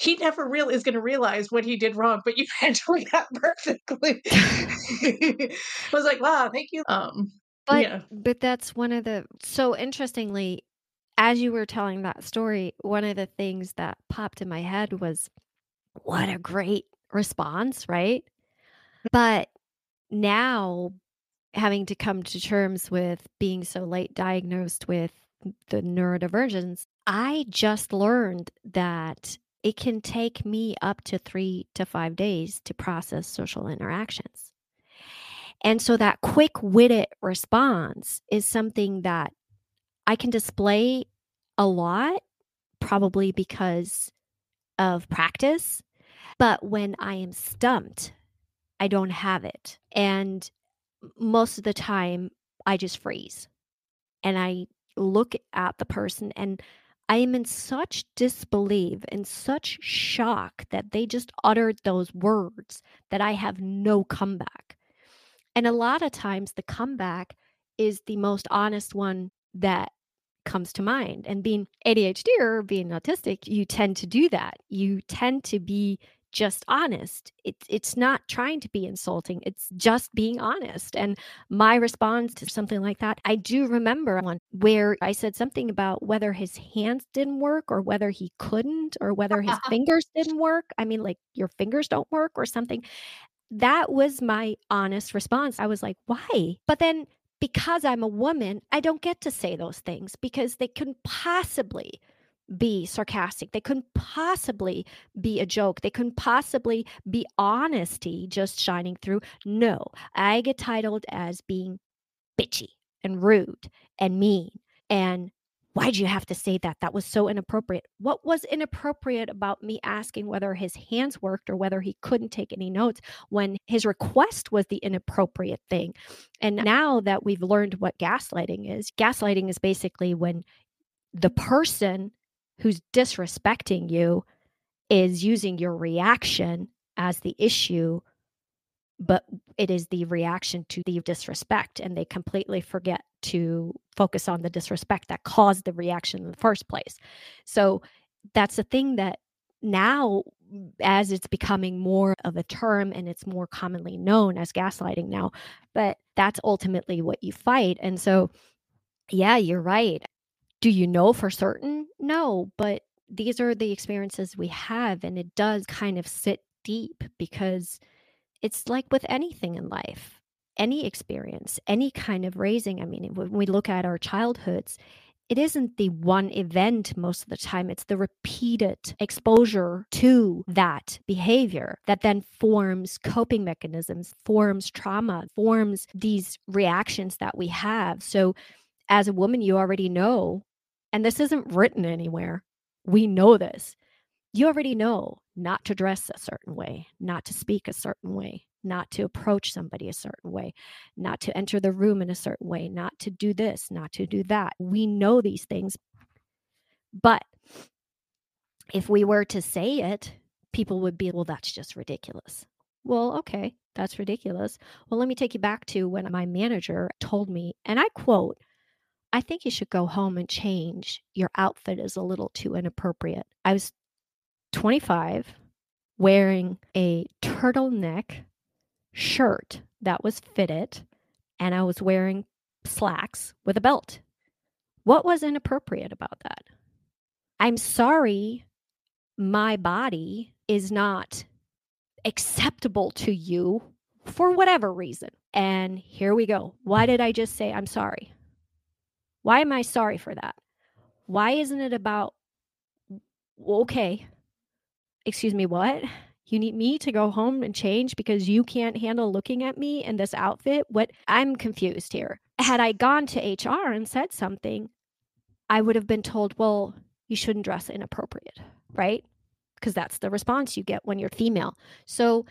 he never really is going to realize what he did wrong, but you handled that perfectly. I was like, wow, thank you. Um, but yeah. but that's one of the so interestingly, as you were telling that story, one of the things that popped in my head was, what a great response, right? But now having to come to terms with being so late diagnosed with the neurodivergence, I just learned that it can take me up to three to five days to process social interactions. And so that quick witted response is something that I can display a lot, probably because of practice. But when I am stumped, I don't have it. And most of the time, I just freeze and I look at the person and I am in such disbelief and such shock that they just uttered those words that I have no comeback. And a lot of times, the comeback is the most honest one that comes to mind. And being ADHD or being autistic, you tend to do that. You tend to be just honest. It's it's not trying to be insulting. It's just being honest. And my response to something like that, I do remember one where I said something about whether his hands didn't work or whether he couldn't or whether his fingers didn't work. I mean, like your fingers don't work or something. That was my honest response. I was like, why? But then because I'm a woman, I don't get to say those things because they couldn't possibly be sarcastic. They couldn't possibly be a joke. They couldn't possibly be honesty just shining through. No, I get titled as being bitchy and rude and mean. And why'd you have to say that? That was so inappropriate. What was inappropriate about me asking whether his hands worked or whether he couldn't take any notes when his request was the inappropriate thing? And now that we've learned what gaslighting is, gaslighting is basically when the person who's disrespecting you is using your reaction as the issue but it is the reaction to the disrespect and they completely forget to focus on the disrespect that caused the reaction in the first place. So that's the thing that now as it's becoming more of a term and it's more commonly known as gaslighting now but that's ultimately what you fight and so yeah you're right do you know for certain? No, but these are the experiences we have. And it does kind of sit deep because it's like with anything in life, any experience, any kind of raising. I mean, when we look at our childhoods, it isn't the one event most of the time, it's the repeated exposure to that behavior that then forms coping mechanisms, forms trauma, forms these reactions that we have. So, as a woman, you already know, and this isn't written anywhere. We know this. You already know not to dress a certain way, not to speak a certain way, not to approach somebody a certain way, not to enter the room in a certain way, not to do this, not to do that. We know these things. But if we were to say it, people would be, well, that's just ridiculous. Well, okay, that's ridiculous. Well, let me take you back to when my manager told me, and I quote, I think you should go home and change. Your outfit is a little too inappropriate. I was 25 wearing a turtleneck shirt that was fitted, and I was wearing slacks with a belt. What was inappropriate about that? I'm sorry, my body is not acceptable to you for whatever reason. And here we go. Why did I just say I'm sorry? Why am I sorry for that? Why isn't it about, okay, excuse me, what? You need me to go home and change because you can't handle looking at me in this outfit? What? I'm confused here. Had I gone to HR and said something, I would have been told, well, you shouldn't dress inappropriate, right? because that's the response you get when you're female. So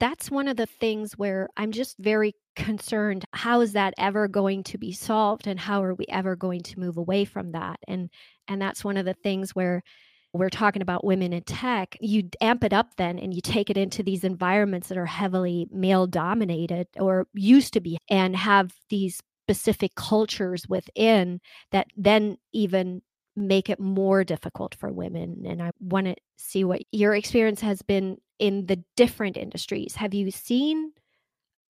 that's one of the things where I'm just very concerned how is that ever going to be solved and how are we ever going to move away from that and and that's one of the things where we're talking about women in tech you amp it up then and you take it into these environments that are heavily male dominated or used to be and have these specific cultures within that then even make it more difficult for women. And I want to see what your experience has been in the different industries. Have you seen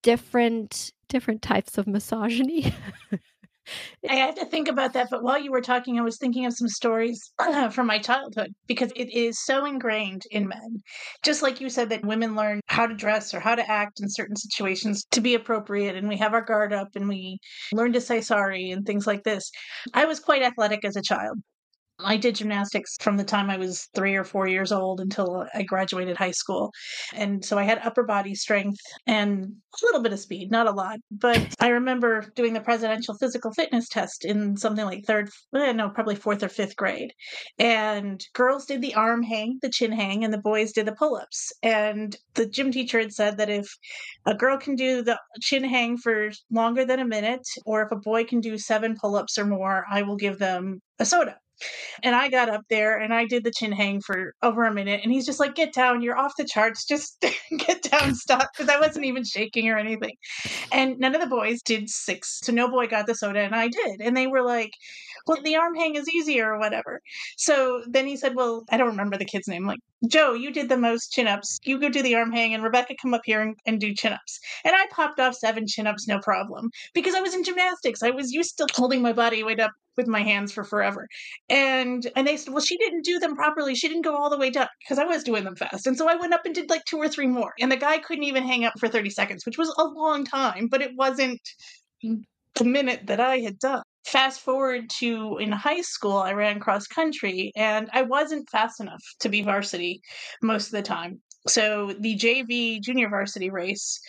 different different types of misogyny? I had to think about that, but while you were talking, I was thinking of some stories from my childhood because it is so ingrained in men. Just like you said, that women learn how to dress or how to act in certain situations to be appropriate, and we have our guard up and we learn to say sorry and things like this. I was quite athletic as a child. I did gymnastics from the time I was three or four years old until I graduated high school. And so I had upper body strength and a little bit of speed, not a lot. But I remember doing the presidential physical fitness test in something like third, eh, no, probably fourth or fifth grade. And girls did the arm hang, the chin hang, and the boys did the pull ups. And the gym teacher had said that if a girl can do the chin hang for longer than a minute, or if a boy can do seven pull ups or more, I will give them a soda. And I got up there and I did the chin hang for over a minute. And he's just like, get down, you're off the charts. Just get down, stop. Because I wasn't even shaking or anything. And none of the boys did six. So no boy got the soda and I did. And they were like, well, the arm hang is easier or whatever. So then he said, well, I don't remember the kid's name. Like, Joe, you did the most chin ups. You go do the arm hang and Rebecca come up here and, and do chin ups. And I popped off seven chin ups, no problem. Because I was in gymnastics. I was used to holding my body weight up with my hands for forever. And and they said, well, she didn't do them properly. She didn't go all the way down because I was doing them fast. And so I went up and did like two or three more. And the guy couldn't even hang up for 30 seconds, which was a long time, but it wasn't the minute that I had done. Fast forward to in high school, I ran cross country and I wasn't fast enough to be varsity most of the time. So the JV junior varsity race,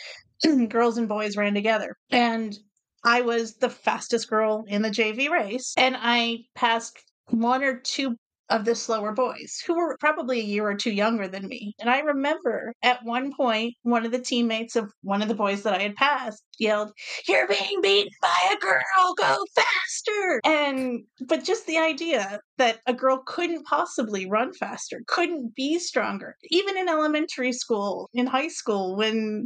girls and boys ran together. And I was the fastest girl in the JV race, and I passed one or two of the slower boys who were probably a year or two younger than me. And I remember at one point, one of the teammates of one of the boys that I had passed yelled, You're being beaten by a girl, go faster. And, but just the idea that a girl couldn't possibly run faster, couldn't be stronger, even in elementary school, in high school, when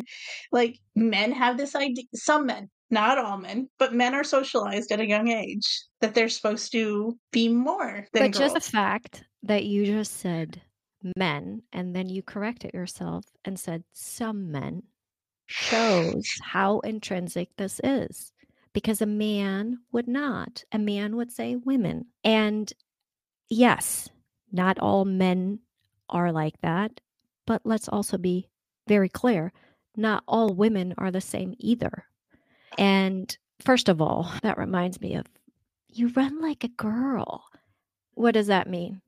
like men have this idea, some men not all men, but men are socialized at a young age that they're supposed to be more than But girls. just the fact that you just said men and then you corrected yourself and said some men shows how intrinsic this is. Because a man would not. A man would say women. And yes, not all men are like that. But let's also be very clear not all women are the same either. And first of all, that reminds me of you run like a girl. What does that mean?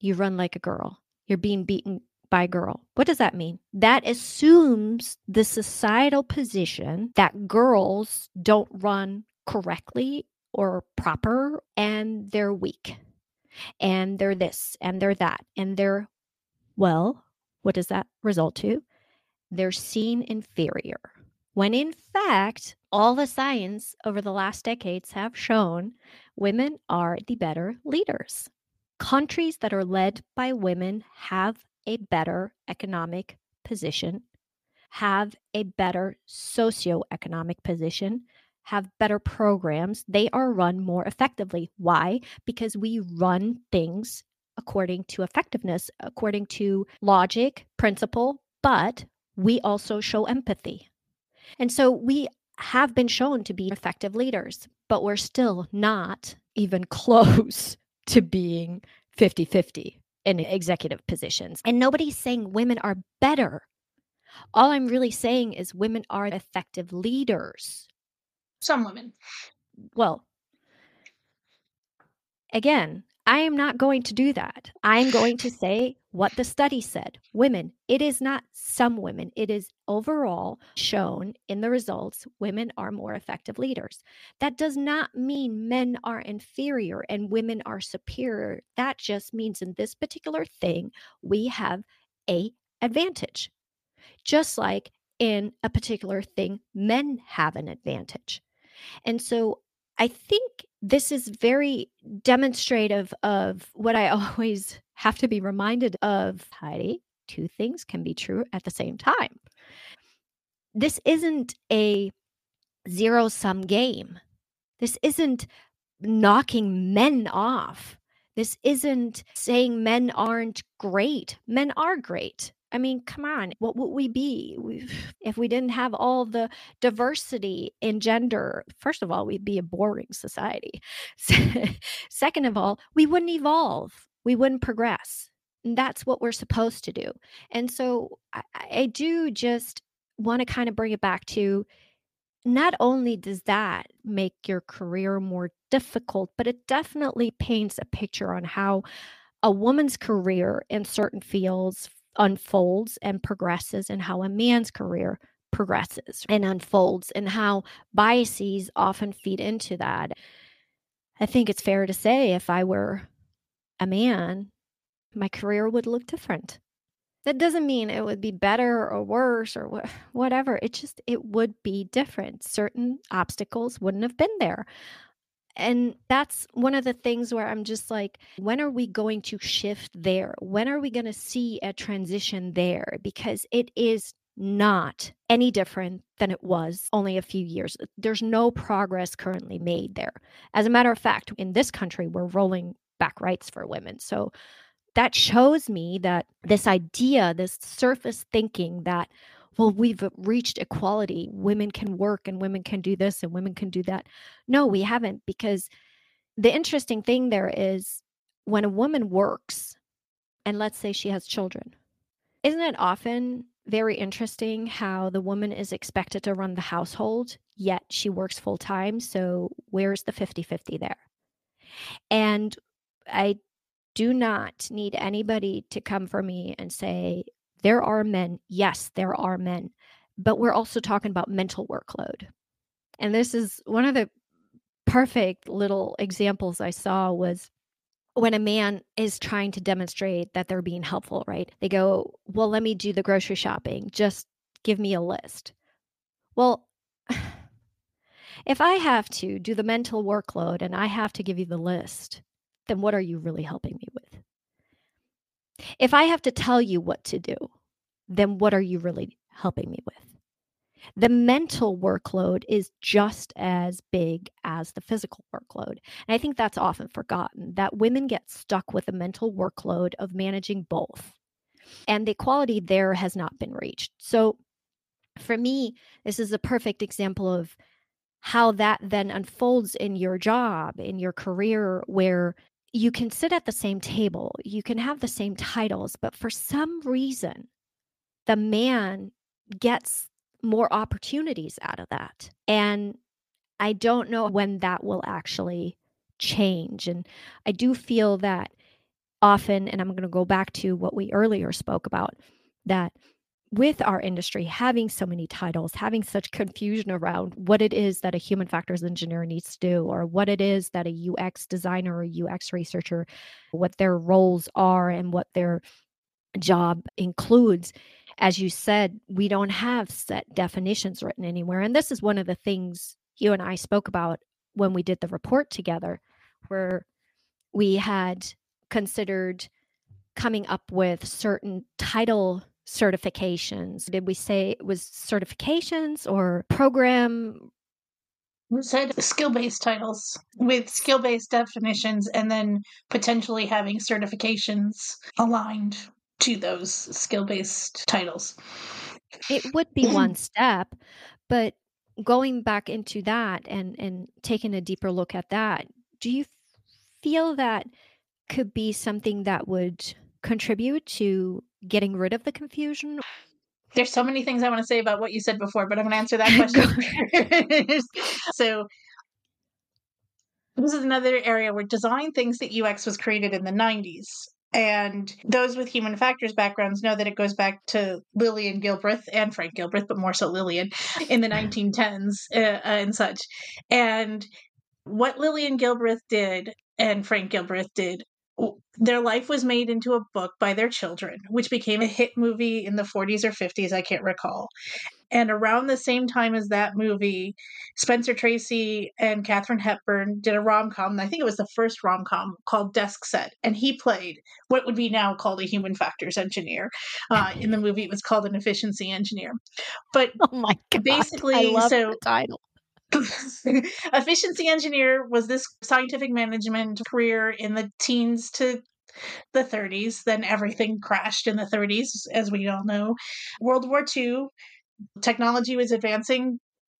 You run like a girl. You're being beaten by a girl. What does that mean? That assumes the societal position that girls don't run correctly or proper and they're weak and they're this and they're that and they're well what does that result to they're seen inferior when in fact all the science over the last decades have shown women are the better leaders countries that are led by women have a better economic position have a better socioeconomic position have better programs, they are run more effectively. Why? Because we run things according to effectiveness, according to logic, principle, but we also show empathy. And so we have been shown to be effective leaders, but we're still not even close to being 50 50 in executive positions. And nobody's saying women are better. All I'm really saying is women are effective leaders. Some women. Well, again, I am not going to do that. I am going to say what the study said. Women, it is not some women, it is overall shown in the results women are more effective leaders. That does not mean men are inferior and women are superior. That just means in this particular thing, we have a advantage. Just like in a particular thing, men have an advantage. And so I think this is very demonstrative of what I always have to be reminded of, Heidi. Two things can be true at the same time. This isn't a zero sum game. This isn't knocking men off. This isn't saying men aren't great. Men are great. I mean, come on, what would we be if we didn't have all the diversity in gender? First of all, we'd be a boring society. Second of all, we wouldn't evolve, we wouldn't progress. And that's what we're supposed to do. And so I, I do just want to kind of bring it back to not only does that make your career more difficult, but it definitely paints a picture on how a woman's career in certain fields unfolds and progresses and how a man's career progresses and unfolds and how biases often feed into that. I think it's fair to say if I were a man, my career would look different. That doesn't mean it would be better or worse or wh- whatever. It just it would be different. Certain obstacles wouldn't have been there. And that's one of the things where I'm just like, when are we going to shift there? When are we going to see a transition there? Because it is not any different than it was only a few years. There's no progress currently made there. As a matter of fact, in this country, we're rolling back rights for women. So that shows me that this idea, this surface thinking that well, we've reached equality. Women can work and women can do this and women can do that. No, we haven't because the interesting thing there is when a woman works and let's say she has children, isn't it often very interesting how the woman is expected to run the household, yet she works full time? So, where's the 50 50 there? And I do not need anybody to come for me and say, there are men. Yes, there are men. But we're also talking about mental workload. And this is one of the perfect little examples I saw was when a man is trying to demonstrate that they're being helpful, right? They go, Well, let me do the grocery shopping. Just give me a list. Well, if I have to do the mental workload and I have to give you the list, then what are you really helping me? If I have to tell you what to do, then what are you really helping me with? The mental workload is just as big as the physical workload. And I think that's often forgotten that women get stuck with the mental workload of managing both. And the equality there has not been reached. So for me, this is a perfect example of how that then unfolds in your job, in your career, where you can sit at the same table, you can have the same titles, but for some reason, the man gets more opportunities out of that. And I don't know when that will actually change. And I do feel that often, and I'm going to go back to what we earlier spoke about, that with our industry having so many titles, having such confusion around what it is that a human factors engineer needs to do, or what it is that a UX designer or UX researcher, what their roles are and what their job includes. As you said, we don't have set definitions written anywhere. And this is one of the things you and I spoke about when we did the report together, where we had considered coming up with certain title certifications. Did we say it was certifications or program? We said skill based titles with skill based definitions and then potentially having certifications aligned to those skill based titles. It would be one step, but going back into that and and taking a deeper look at that, do you feel that could be something that would contribute to getting rid of the confusion? There's so many things I want to say about what you said before, but I'm going to answer that question. so, this is another area where design thinks that UX was created in the 90s. And those with human factors backgrounds know that it goes back to Lillian Gilbreth and Frank Gilbreth, but more so Lillian in the 1910s uh, and such. And what Lillian Gilbreth did and Frank Gilbreth did their life was made into a book by their children, which became a hit movie in the 40s or 50s, I can't recall. And around the same time as that movie, Spencer Tracy and Katharine Hepburn did a rom com. I think it was the first rom com called Desk Set. And he played what would be now called a human factors engineer. Uh, in the movie, it was called an efficiency engineer. But oh my God, basically, so title. efficiency engineer was this scientific management career in the teens to the 30s. Then everything crashed in the 30s, as we all know. World War II, technology was advancing.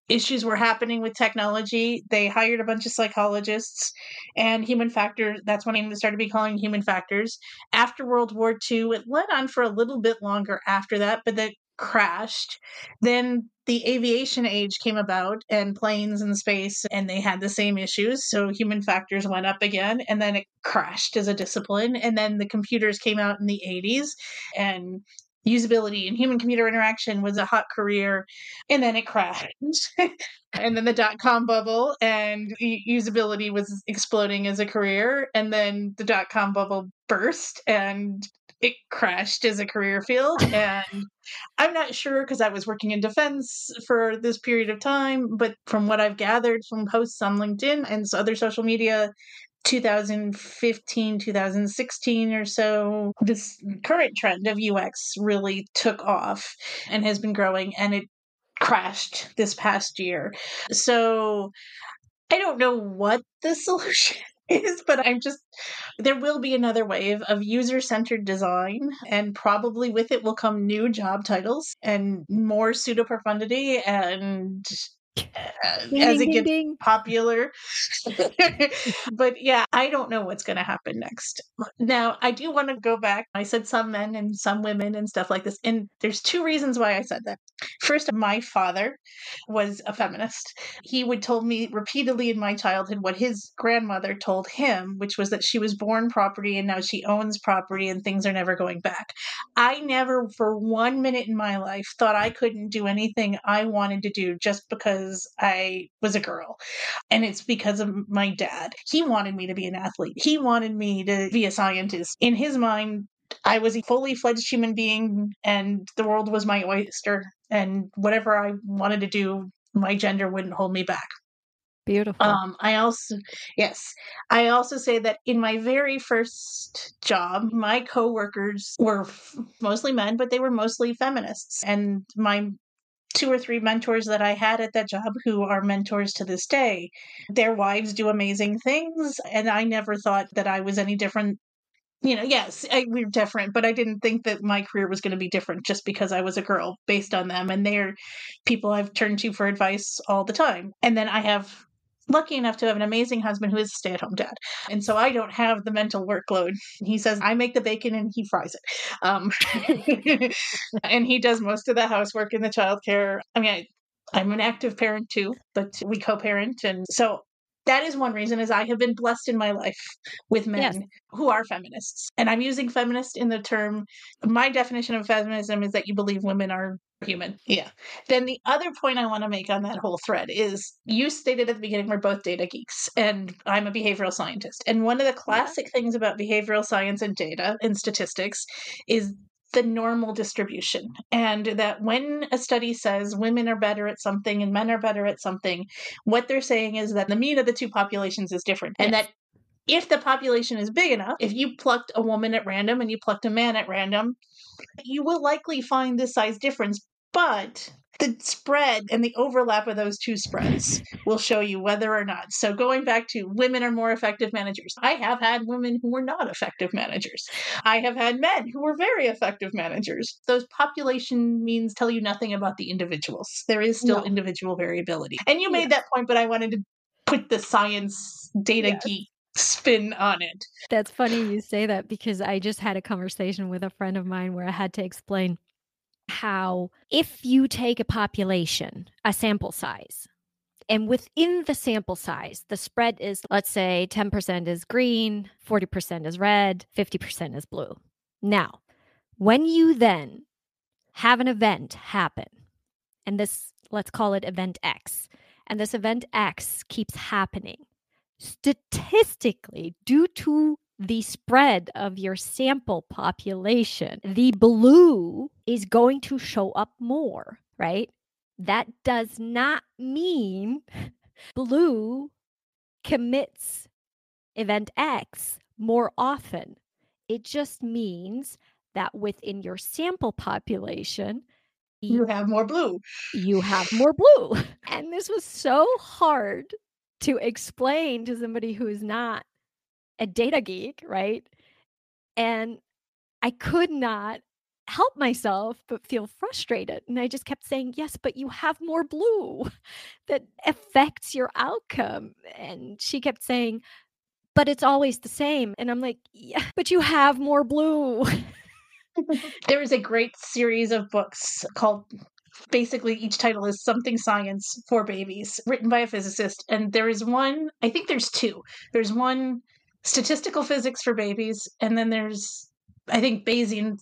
Issues were happening with technology. They hired a bunch of psychologists and human factors. That's when they started be calling human factors. After World War II, it went on for a little bit longer after that, but the crashed. Then the aviation age came about and planes and space, and they had the same issues. So human factors went up again, and then it crashed as a discipline. And then the computers came out in the 80s, and usability and human computer interaction was a hot career and then it crashed and then the dot com bubble and usability was exploding as a career and then the dot com bubble burst and it crashed as a career field and i'm not sure because i was working in defense for this period of time but from what i've gathered from posts on linkedin and other social media 2015 2016 or so this current trend of ux really took off and has been growing and it crashed this past year. So i don't know what the solution is, but I'm just, there will be another wave of user centered design, and probably with it will come new job titles and more pseudo profundity and uh, ding, as it gets ding. popular. but yeah, I don't know what's going to happen next. Now, I do want to go back. I said some men and some women and stuff like this. And there's two reasons why I said that. First, my father was a feminist. He would tell me repeatedly in my childhood what his grandmother told him, which was that she was born property and now she owns property and things are never going back. I never, for one minute in my life, thought I couldn't do anything I wanted to do just because I was a girl. And it's because of my dad. He wanted me to be an athlete, he wanted me to be a scientist. In his mind, I was a fully fledged human being and the world was my oyster. And whatever I wanted to do, my gender wouldn't hold me back. Beautiful. Um, I also, yes, I also say that in my very first job, my coworkers were f- mostly men, but they were mostly feminists. And my two or three mentors that I had at that job who are mentors to this day, their wives do amazing things. And I never thought that I was any different you know, yes, I, we're different, but I didn't think that my career was going to be different just because I was a girl based on them. And they're people I've turned to for advice all the time. And then I have lucky enough to have an amazing husband who is a stay at home dad. And so I don't have the mental workload. He says, I make the bacon and he fries it. Um, and he does most of the housework and the childcare. I mean, I, I'm an active parent too, but we co parent. And so that is one reason is I have been blessed in my life with men Yes. who are feminists. And I'm using feminist in the term my definition of feminism is that you believe women are human. Yeah. Then the other point I want to make on that whole thread is you stated at the beginning we're both data geeks and I'm a behavioral scientist. And one of the classic things about behavioral science and data and statistics is the normal distribution. And that when a study says women are better at something and men are better at something, what they're saying is that the mean of the two populations is different. And Yes. that if the population is big enough, if you plucked a woman at random and you plucked a man at random, you will likely find this size difference. But the spread and the overlap of those two spreads will show you whether or not. So, going back to women are more effective managers, I have had women who were not effective managers. I have had men who were very effective managers. Those population means tell you nothing about the individuals. There is still No. individual variability. And you made Yes. that point, but I wanted to put the science data Yes. geek spin on it. That's funny you say that because I just had a conversation with a friend of mine where I had to explain how if you take a population, a sample size, and within the sample size, the spread is, let's say, 10% is green, 40% is red, 50% is blue. Now, when you then have an event happen, and this, let's call it event X, and this event X keeps happening, statistically, due to the spread of your sample population, the blue is going to show up more, right? That does not mean blue commits event X more often. It just means that within your sample population, You have more blue. you have more blue. And this was so hard to explain to somebody who is not a data geek, right? And I could not help myself but feel frustrated. And I just kept saying, Yes, but you have more blue that affects your outcome. And she kept saying, But it's always the same. And I'm like, Yeah, but you have more blue. There is a great series of books called basically each title is something science for babies written by a physicist and there is one i think there's two there's one statistical physics for babies and then there's i think bayesian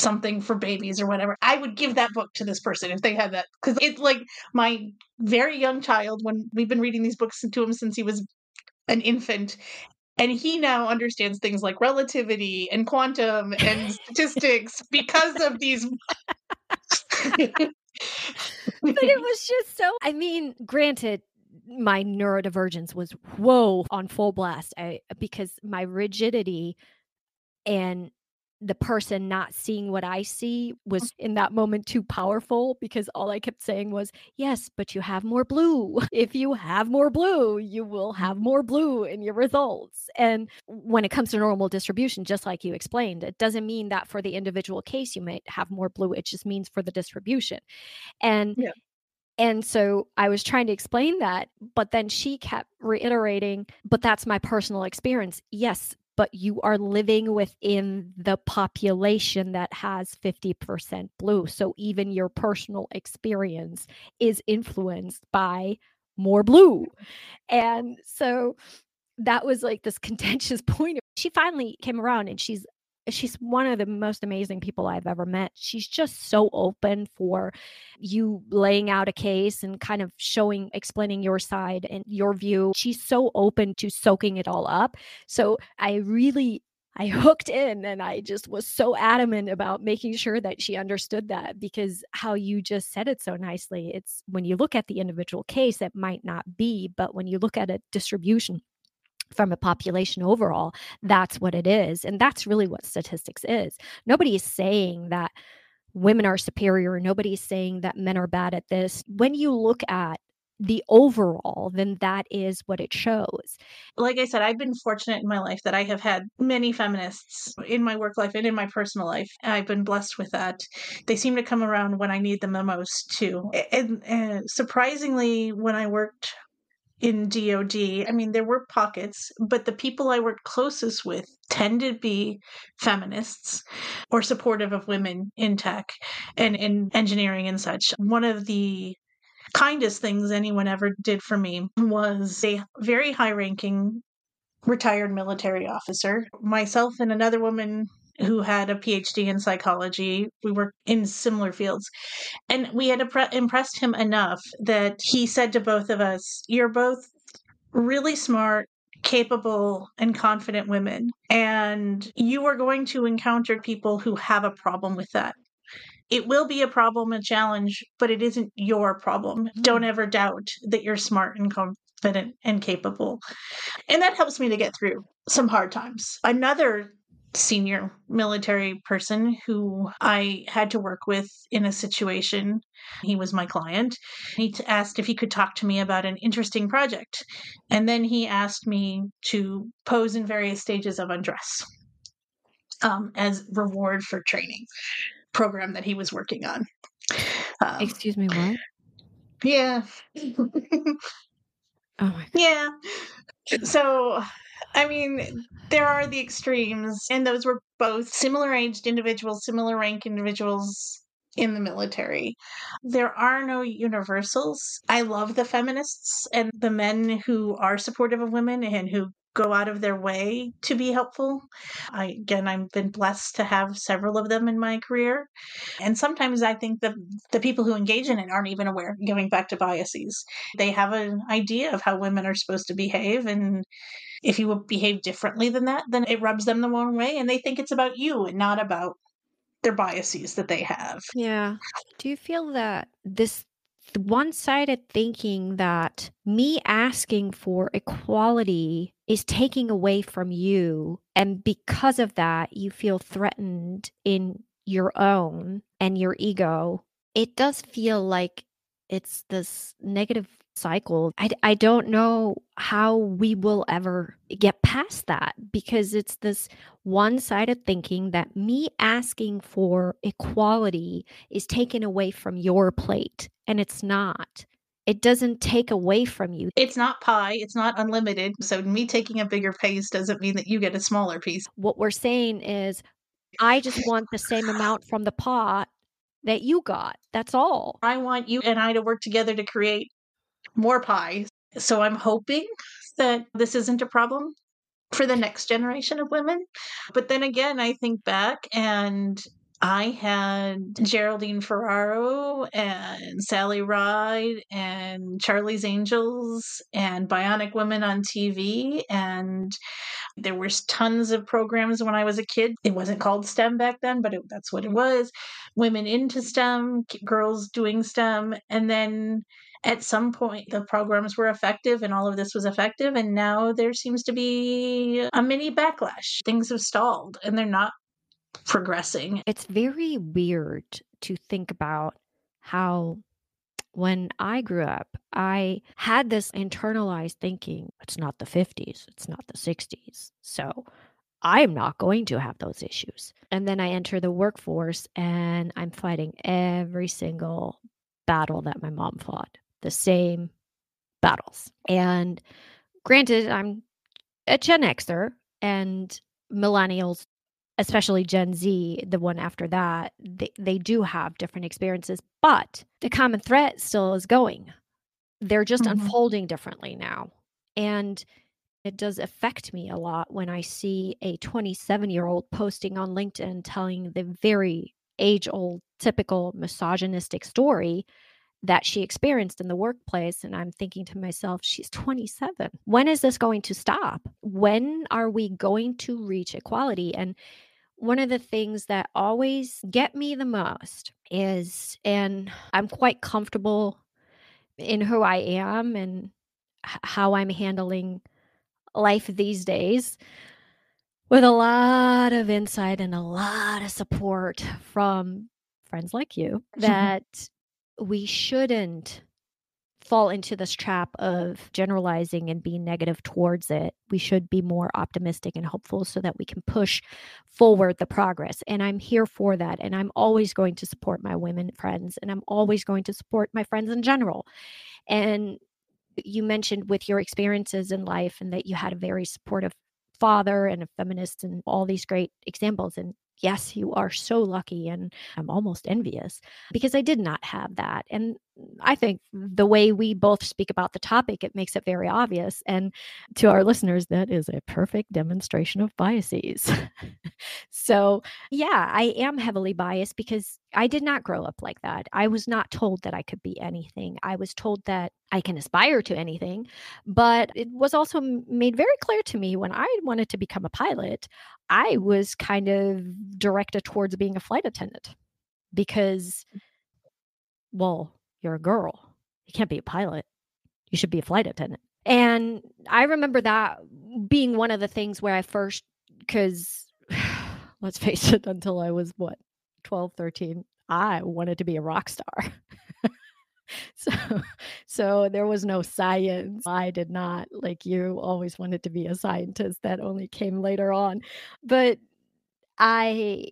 something for babies or whatever i would give that book to this person if they had that. Because it's like my very young child when we've been reading these books to him since he was an infant and he now understands things like relativity and quantum and statistics because of these but it was just so i mean granted my neurodivergence was whoa on full blast I, because my rigidity and the person not seeing what i see mm. was in that moment too powerful because all i kept saying was yes but you have more blue. If you have more blue you will have mm. more blue in your results. And when it comes to normal distribution just like you explained it doesn't mean that for the individual case you might have more blue it just means for the distribution. And Yeah. and so I was trying to explain that, but then she kept reiterating, but that's my personal experience. Yes, but you are living within the population that has 50% blue. So even your personal experience is influenced by more blue. And so that was like this contentious point. She finally came around and she's she's one of the most amazing people I've ever met. She's just so open for you laying out a case and kind of showing, explaining your side and your view. She's so open to soaking it all up. So I really. I hooked in and I just was so adamant about making sure that she understood that because how you just said it so nicely. It's when you look at the individual case, it might not be, but when you look at a distribution from a population overall, that's what it is. And that's really what statistics is. Nobody is saying that women are superior. Nobody is saying that men are bad at this. When you look at the overall, then that is what it shows. like I said, I've been fortunate in my life that I have had many feminists in my work life and in my personal life. I've been blessed with that. They seem to come around when I need them the most, too. And, and surprisingly, when I worked in DoD, I mean, there were pockets, but the people I worked closest with tend to be feminists or supportive of women in tech and in engineering and such. One of the kindest things anyone ever did for me was a very high ranking retired military officer. Myself and another woman who had a PhD in psychology. We were in similar fields. And we had impressed him enough that he said to both of us, You're both really smart, capable, and confident women. And you are going to encounter people who have a problem with that. It will be a problem, a challenge, but it isn't your problem. Mm-hmm. Don't ever doubt that you're smart and confident and capable. And that helps me to get through some hard times. Another senior military person who I had to work with in a situation. He was my client. He asked if he could talk to me about an interesting project. And then he asked me to pose in various stages of undress um, as reward for training program that he was working on. Um, Excuse me, what? Yeah. oh my God. Yeah. So I mean, there are the extremes, and those were both similar aged individuals, similar rank individuals in the military. There are no universals. I love the feminists and the men who are supportive of women and who go out of their way to be helpful. I, again, I've been blessed to have several of them in my career. And sometimes I think that the people who engage in it aren't even aware, going back to biases. They have an idea of how women are supposed to behave and if you behave differently than that, then it rubs them the wrong way and they think it's about you and not about their biases that they have. Yeah. Do you feel that this one sided thinking that me asking for equality is taking away from you, and because of that, you feel threatened in your own and your ego, it does feel like it's this negative cycle. I, I don't know how we will ever get past that because it's this one sided thinking that me asking for equality is taken away from your plate, and it's not. It doesn't take away from you. It's not pie, it's not unlimited. So, me taking a bigger piece doesn't mean that you get a smaller piece. What we're saying is, I just want the same amount from the pot that you got. That's all. I want you and I to work together to create more pie. So I'm hoping that this isn't a problem for the next generation of women. But then again, I think back and I had Geraldine Ferraro and Sally Ride and Charlie's Angels and Bionic Women on TV. And there was tons of programs when I was a kid. It wasn't called STEM back then, but it, that's what it was. Women into STEM, girls doing STEM. And then at some point the programs were effective and all of this was effective and now there seems to be a mini backlash things have stalled and they're not progressing it's very weird to think about how when I grew up, I had this internalized thinking it's not the 50s, it's not the 60s. So I'm not going to have those issues. And then I enter the workforce and I'm fighting every single battle that my mom fought the same battles. And granted, I'm a Gen Xer and millennials, especially Gen Z, the one after that, they, they do have different experiences, but the common threat still is going. They're just mm-hmm. unfolding differently now. And it does affect me a lot when I see a 27 year old posting on LinkedIn telling the very age old, typical misogynistic story that she experienced in the workplace. And I'm thinking to myself, she's 27. When is this going to stop? When are we going to reach equality? And one of the things that always get me the most is, and I'm quite comfortable in who I am and how I'm handling life these days with a lot of insight and a lot of support from friends like you that we shouldn't fall into this trap of generalizing and being negative towards it. We should be more optimistic and hopeful so that we can push forward the progress. And I'm here for that. And I'm always going to support my women friends and I'm always going to support my friends in general. And you mentioned with your experiences in life and that you had a very supportive father and a feminist and all these great examples. And yes, you are so lucky. And I'm almost envious because I did not have that. And I think the way we both speak about the topic, it makes it very obvious. And to our listeners, that is a perfect demonstration of biases. so, yeah, I am heavily biased because I did not grow up like that. I was not told that I could be anything. I was told that I can aspire to anything. But it was also made very clear to me when I wanted to become a pilot, I was kind of directed towards being a flight attendant because, well, you're a girl. You can't be a pilot. You should be a flight attendant. And I remember that being one of the things where I first, because let's face it, until I was what, 12, 13, I wanted to be a rock star. so so there was no science i did not like you always wanted to be a scientist that only came later on but i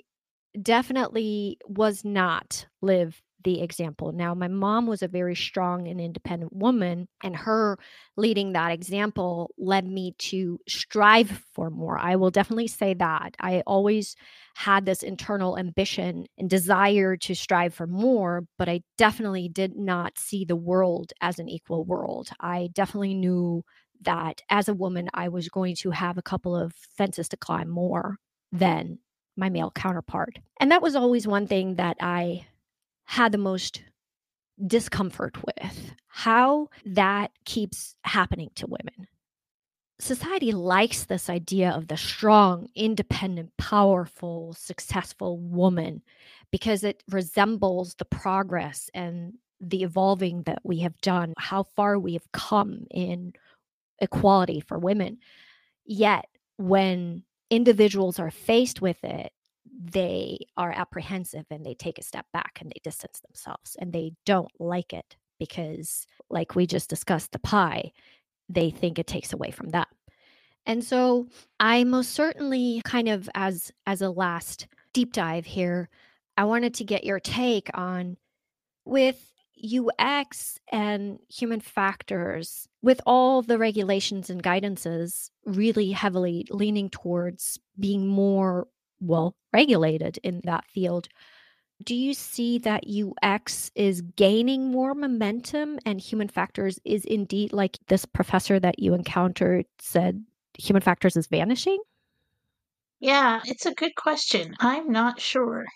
definitely was not live the example. Now, my mom was a very strong and independent woman, and her leading that example led me to strive for more. I will definitely say that. I always had this internal ambition and desire to strive for more, but I definitely did not see the world as an equal world. I definitely knew that as a woman, I was going to have a couple of fences to climb more than my male counterpart. And that was always one thing that I had the most discomfort with how that keeps happening to women. Society likes this idea of the strong, independent, powerful, successful woman because it resembles the progress and the evolving that we have done, how far we have come in equality for women. Yet, when individuals are faced with it, they are apprehensive and they take a step back and they distance themselves and they don't like it because like we just discussed the pie they think it takes away from them. And so i most certainly kind of as as a last deep dive here i wanted to get your take on with ux and human factors with all the regulations and guidances really heavily leaning towards being more well regulated in that field. Do you see that UX is gaining more momentum and human factors is indeed like this professor that you encountered said human factors is vanishing? Yeah, it's a good question. I'm not sure.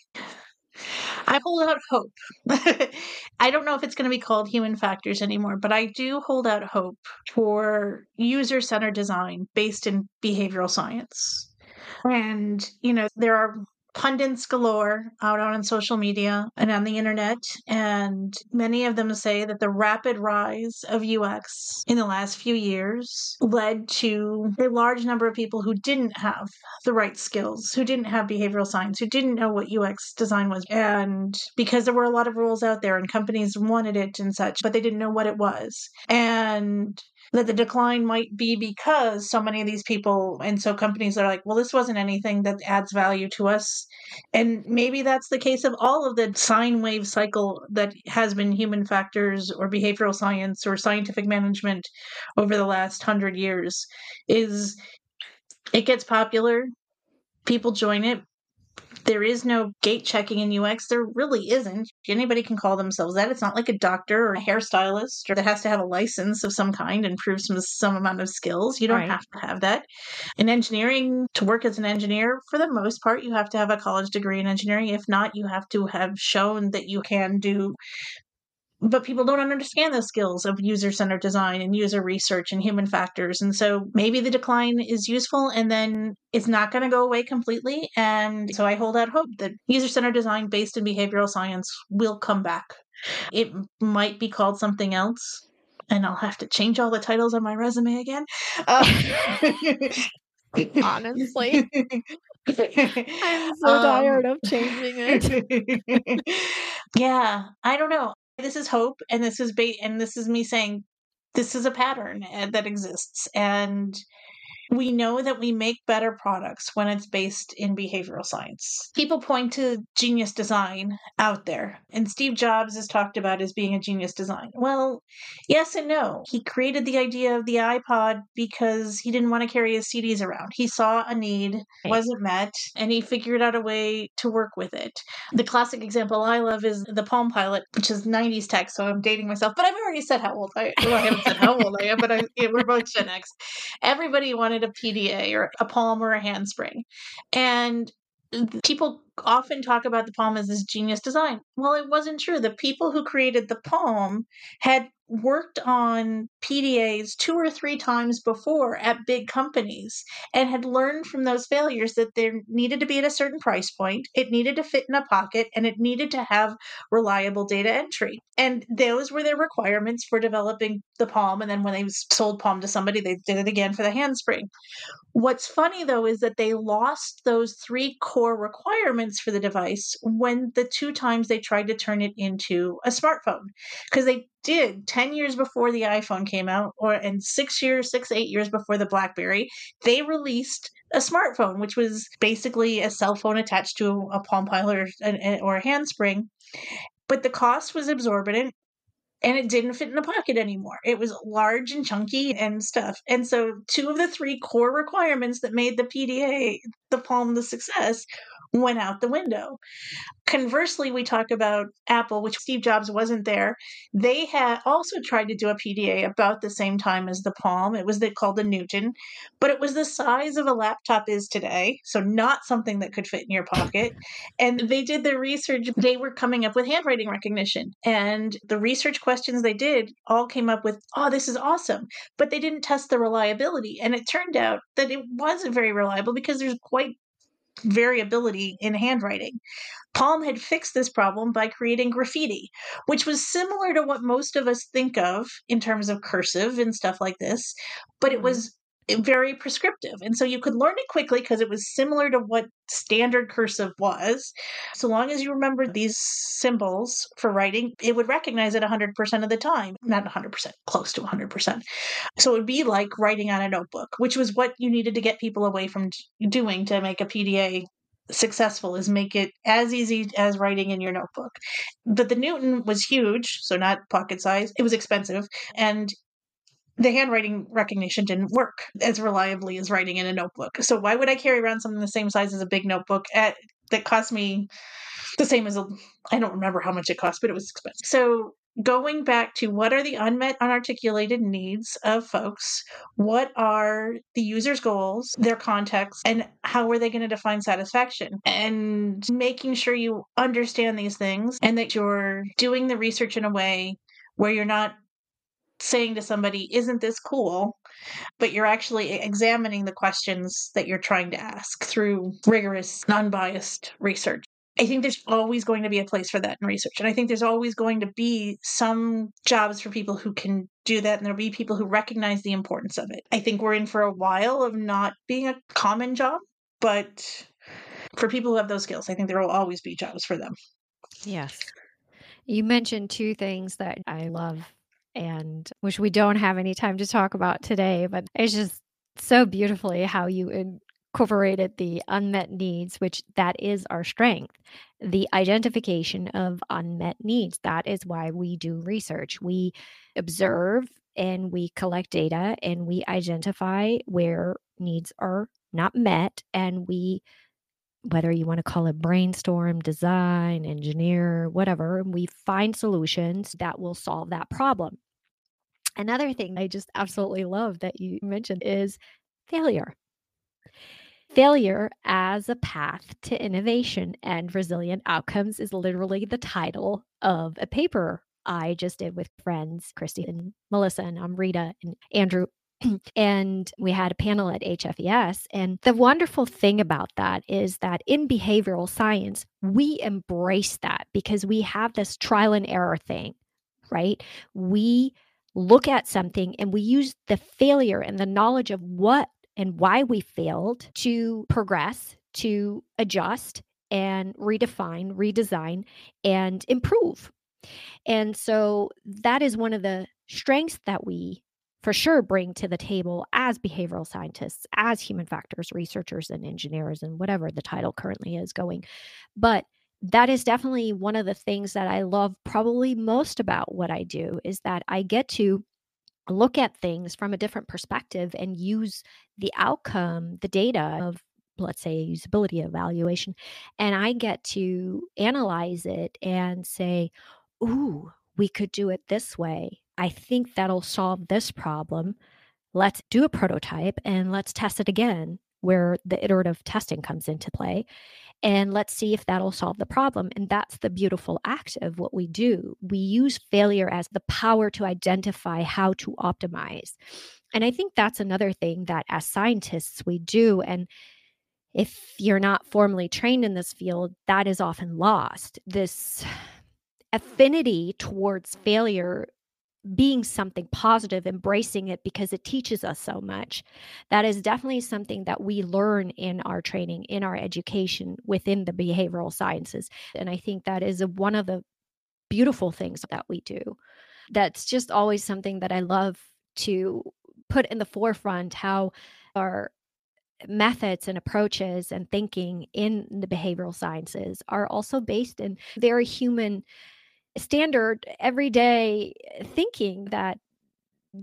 I hold out hope. I don't know if it's going to be called human factors anymore, but I do hold out hope for user centered design based in behavioral science. And, you know, there are pundits galore out on social media and on the internet. And many of them say that the rapid rise of UX in the last few years led to a large number of people who didn't have the right skills, who didn't have behavioral science, who didn't know what UX design was. And because there were a lot of rules out there and companies wanted it and such, but they didn't know what it was. And that the decline might be because so many of these people and so companies are like, well, this wasn't anything that adds value to us. And maybe that's the case of all of the sine wave cycle that has been human factors or behavioral science or scientific management over the last hundred years is it gets popular people join it there is no gate checking in UX. There really isn't. Anybody can call themselves that. It's not like a doctor or a hairstylist or that has to have a license of some kind and prove some some amount of skills. You don't right. have to have that. In engineering, to work as an engineer, for the most part, you have to have a college degree in engineering. If not, you have to have shown that you can do but people don't understand the skills of user centered design and user research and human factors. And so maybe the decline is useful and then it's not going to go away completely. And so I hold out hope that user centered design based in behavioral science will come back. It might be called something else. And I'll have to change all the titles on my resume again. Uh, Honestly. I'm so um, tired of changing it. yeah, I don't know this is hope and this is bait and this is me saying this is a pattern eh, that exists. And we know that we make better products when it's based in behavioral science. People point to genius design out there, and Steve Jobs is talked about as being a genius design. Well, yes and no. He created the idea of the iPod because he didn't want to carry his CDs around. He saw a need, wasn't met, and he figured out a way to work with it. The classic example I love is the Palm Pilot, which is 90s tech, so I'm dating myself, but I've already said how old I, well, I haven't said how old I am, but I, we're both Gen X. Everybody wanted a PDA or a palm or a handspring. And people often talk about the palm as this genius design. Well, it wasn't true. The people who created the palm had worked on PDAs two or three times before at big companies and had learned from those failures that there needed to be at a certain price point, it needed to fit in a pocket, and it needed to have reliable data entry. And those were their requirements for developing the Palm. And then when they sold Palm to somebody, they did it again for the handspring. What's funny though is that they lost those three core requirements for the device when the two times they tried to turn it into a smartphone because they did 10 years before the iPhone came out or and 6 years 6 8 years before the BlackBerry they released a smartphone which was basically a cell phone attached to a Palm Pilot or, or a handspring but the cost was exorbitant and it didn't fit in a pocket anymore. It was large and chunky and stuff. And so, two of the three core requirements that made the PDA the Palm the success went out the window. Conversely, we talk about Apple, which Steve Jobs wasn't there. They had also tried to do a PDA about the same time as the Palm. It was called the Newton, but it was the size of a laptop is today, so not something that could fit in your pocket. And they did their research. They were coming up with handwriting recognition, and the research questions they did all came up with, "Oh, this is awesome," but they didn't test the reliability, and it turned out that it wasn't very reliable because there's quite variability in handwriting. Palm had fixed this problem by creating graffiti, which was similar to what most of us think of in terms of cursive and stuff like this, but it mm-hmm. was very prescriptive. And so you could learn it quickly because it was similar to what standard cursive was. So long as you remember these symbols for writing, it would recognize it 100% of the time. Not 100%, close to 100%. So it would be like writing on a notebook, which was what you needed to get people away from doing to make a PDA successful is make it as easy as writing in your notebook. But the Newton was huge, so not pocket size. It was expensive and the handwriting recognition didn't work as reliably as writing in a notebook. So why would I carry around something the same size as a big notebook at, that cost me the same as a I don't remember how much it cost, but it was expensive. So going back to what are the unmet unarticulated needs of folks what are the user's goals their context and how are they going to define satisfaction and making sure you understand these things and that you're doing the research in a way where you're not saying to somebody, Isn't this cool? But you're actually examining the questions that you're trying to ask through rigorous, non biased research. I think there's always going to be a place for that in research. And I think there's always going to be some jobs for people who can do that. And there'll be people who recognize the importance of it. I think we're in for a while of not being a common job, but for people who have those skills, I think there will always be jobs for them. Yes. You mentioned two things that I love and which we don't have any time to talk about today, but it's just so beautifully how you incorporated the unmet needs, which that is our strength. The identification of unmet needs. That is why we do research. We observe and we collect data and we identify where needs are not met and we whether you want to call it brainstorm, design, engineer, whatever, we find solutions that will solve that problem. Another thing I just absolutely love that you mentioned is failure. Failure as a path to innovation and resilient outcomes is literally the title of a paper I just did with friends, Christy and Melissa, and Amrita and Andrew and we had a panel at HFES. And the wonderful thing about that is that in behavioral science, we embrace that because we have this trial and error thing, right? We look at something and we use the failure and the knowledge of what and why we failed to progress, to adjust and redefine, redesign, and improve. And so that is one of the strengths that we for sure bring to the table as behavioral scientists, as human factors researchers and engineers, and whatever the title currently is going. But that is definitely one of the things that I love probably most about what I do is that I get to look at things from a different perspective and use the outcome, the data of let's say a usability evaluation and I get to analyze it and say, "Ooh, we could do it this way. I think that'll solve this problem. Let's do a prototype and let's test it again where the iterative testing comes into play and let's see if that'll solve the problem. And that's the beautiful act of what we do. We use failure as the power to identify how to optimize. And I think that's another thing that as scientists we do. And if you're not formally trained in this field, that is often lost. This affinity towards failure being something positive, embracing it because it teaches us so much. That is definitely something that we learn in our training, in our education within the behavioral sciences. And I think that is one of the beautiful things that we do. That's just always something that I love to put in the forefront how our methods and approaches and thinking in the behavioral sciences are also based in very human standard everyday thinking that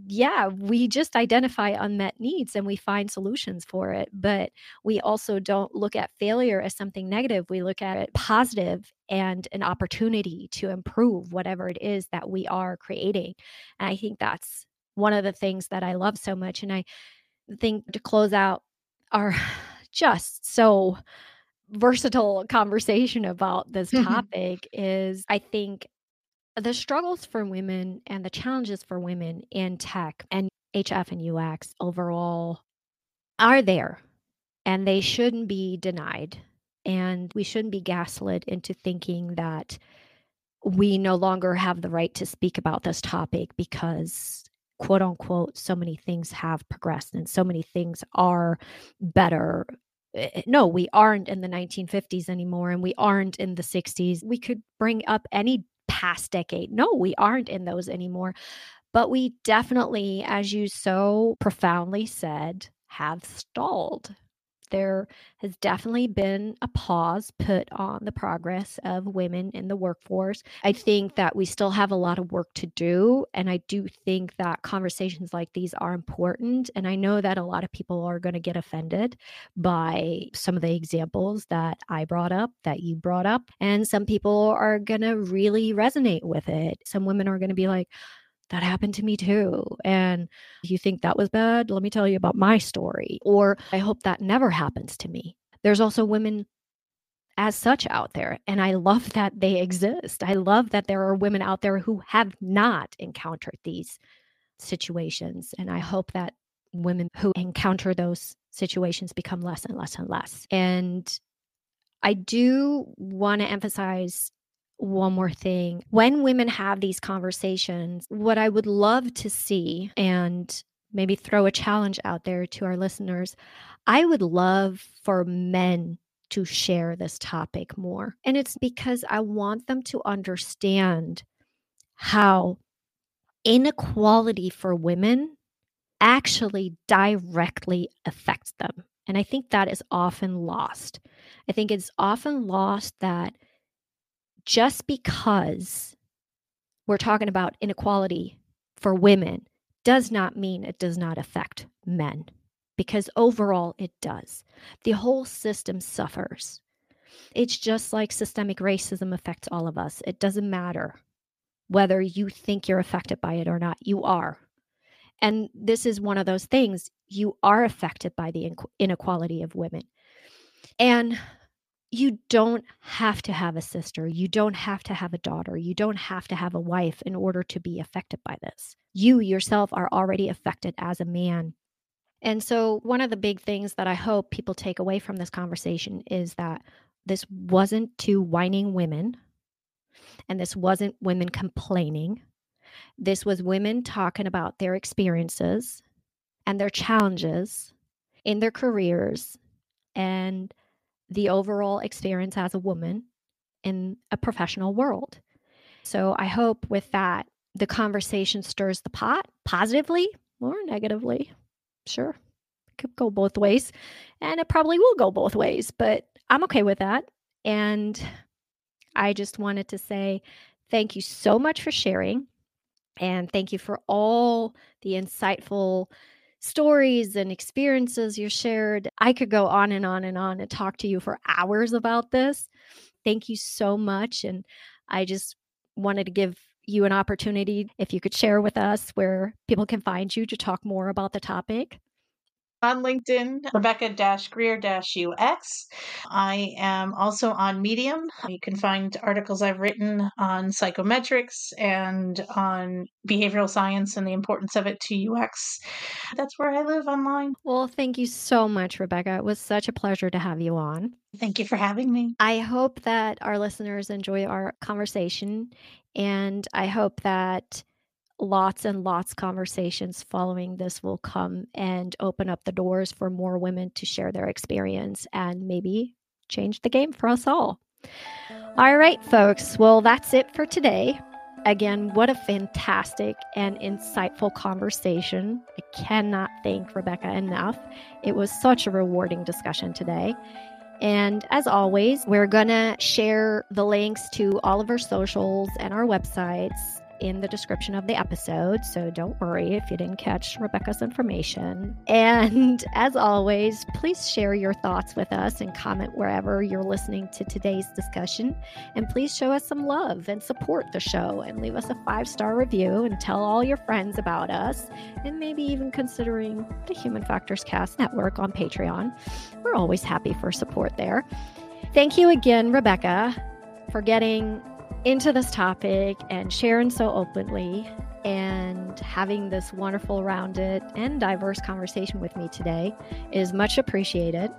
yeah, we just identify unmet needs and we find solutions for it. But we also don't look at failure as something negative. We look at it positive and an opportunity to improve whatever it is that we are creating. And I think that's one of the things that I love so much. And I think to close out our just so versatile conversation about this mm-hmm. topic is I think the struggles for women and the challenges for women in tech and HF and UX overall are there and they shouldn't be denied. And we shouldn't be gaslit into thinking that we no longer have the right to speak about this topic because, quote unquote, so many things have progressed and so many things are better eh, eh, no, we aren't in the 1950s anymore and we aren't in the 60s. We could bring up any past decade. No, we aren't in those anymore. But we definitely, as you so profoundly said, have stalled. There has definitely been a pause put on the progress of women in the workforce. I think that we still have a lot of work to do. And I do think that conversations like these are important. And I know that a lot of people are going to get offended by some of the examples that I brought up, that you brought up. And some people are going to really resonate with it. Some women are going to be like, that happened to me too. And you think that was bad? Let me tell you about my story. Or I hope that never happens to me. There's also women as such out there. And I love that they exist. I love that there are women out there who have not encountered these situations. And I hope that women who encounter those situations become less and less and less. And I do want to emphasize one more thing. When women have these conversations, what I would love to see and maybe throw a challenge out there to our listeners, I would love for men to share this topic more. And it's because I want them to understand how inequality for women actually directly affects them. And I think that is often lost. I think it's often lost that just because we're talking about inequality for women does not mean it does not affect men, because overall it does. The whole system suffers. It's just like systemic racism affects all of us. It doesn't matter whether you think you're affected by it or not, you are. And this is one of those things you are affected by the inequality of women. And you don't have to have a sister. You don't have to have a daughter. You don't have to have a wife in order to be affected by this. You yourself are already affected as a man. And so, one of the big things that I hope people take away from this conversation is that this wasn't two whining women, and this wasn't women complaining. This was women talking about their experiences and their challenges in their careers and the overall experience as a woman in a professional world. So I hope with that, the conversation stirs the pot positively or negatively. Sure, it could go both ways. And it probably will go both ways, but I'm okay with that. And I just wanted to say thank you so much for sharing. And thank you for all the insightful stories and experiences you shared. I could go on and on and on and talk to you for hours about this. Thank you so much. And I just wanted to give you an opportunity if you could share with us where people can find you to talk more about the topic on LinkedIn, Rebecca Grier UX. I am also on Medium. You can find articles I've written on psychometrics and on behavioral science and the importance of it to UX. That's where I live online. Well, thank you so much, Rebecca. It was such a pleasure to have you on. Thank you for having me. I hope that our listeners enjoy our conversation, and I hope that lots and lots conversations following this will come and open up the doors for more women to share their experience and maybe change the game for us all. All right, folks. Well, that's it for today. Again, what a fantastic and insightful conversation. I cannot thank Rebecca enough. It was such a rewarding discussion today. And as always, we're going to share the links to all of our socials and our websites in the description of the episode, so don't worry if you didn't catch Rebecca's information. And as always, please share your thoughts with us and comment wherever you're listening to today's discussion. And please show us some love and support the show and leave us a five star review and tell all your friends about us and maybe even considering the Human Factors Cast Network on Patreon. We're always happy for support there. Thank you again, Rebecca, for getting into this topic and sharing so openly and having this wonderful, rounded, and diverse conversation with me today is much appreciated.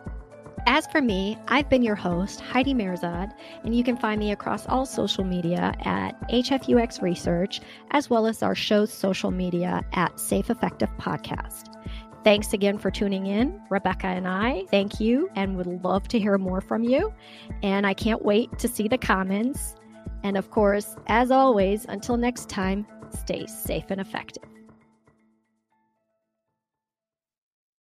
As for me, I've been your host, Heidi Mehrzad, and you can find me across all social media at HFUX Research, as well as our show's social media at Safe Effective Podcast. Thanks again for tuning in. Rebecca and I thank you and would love to hear more from you. And I can't wait to see the comments and of course, as always, until next time, stay safe and effective.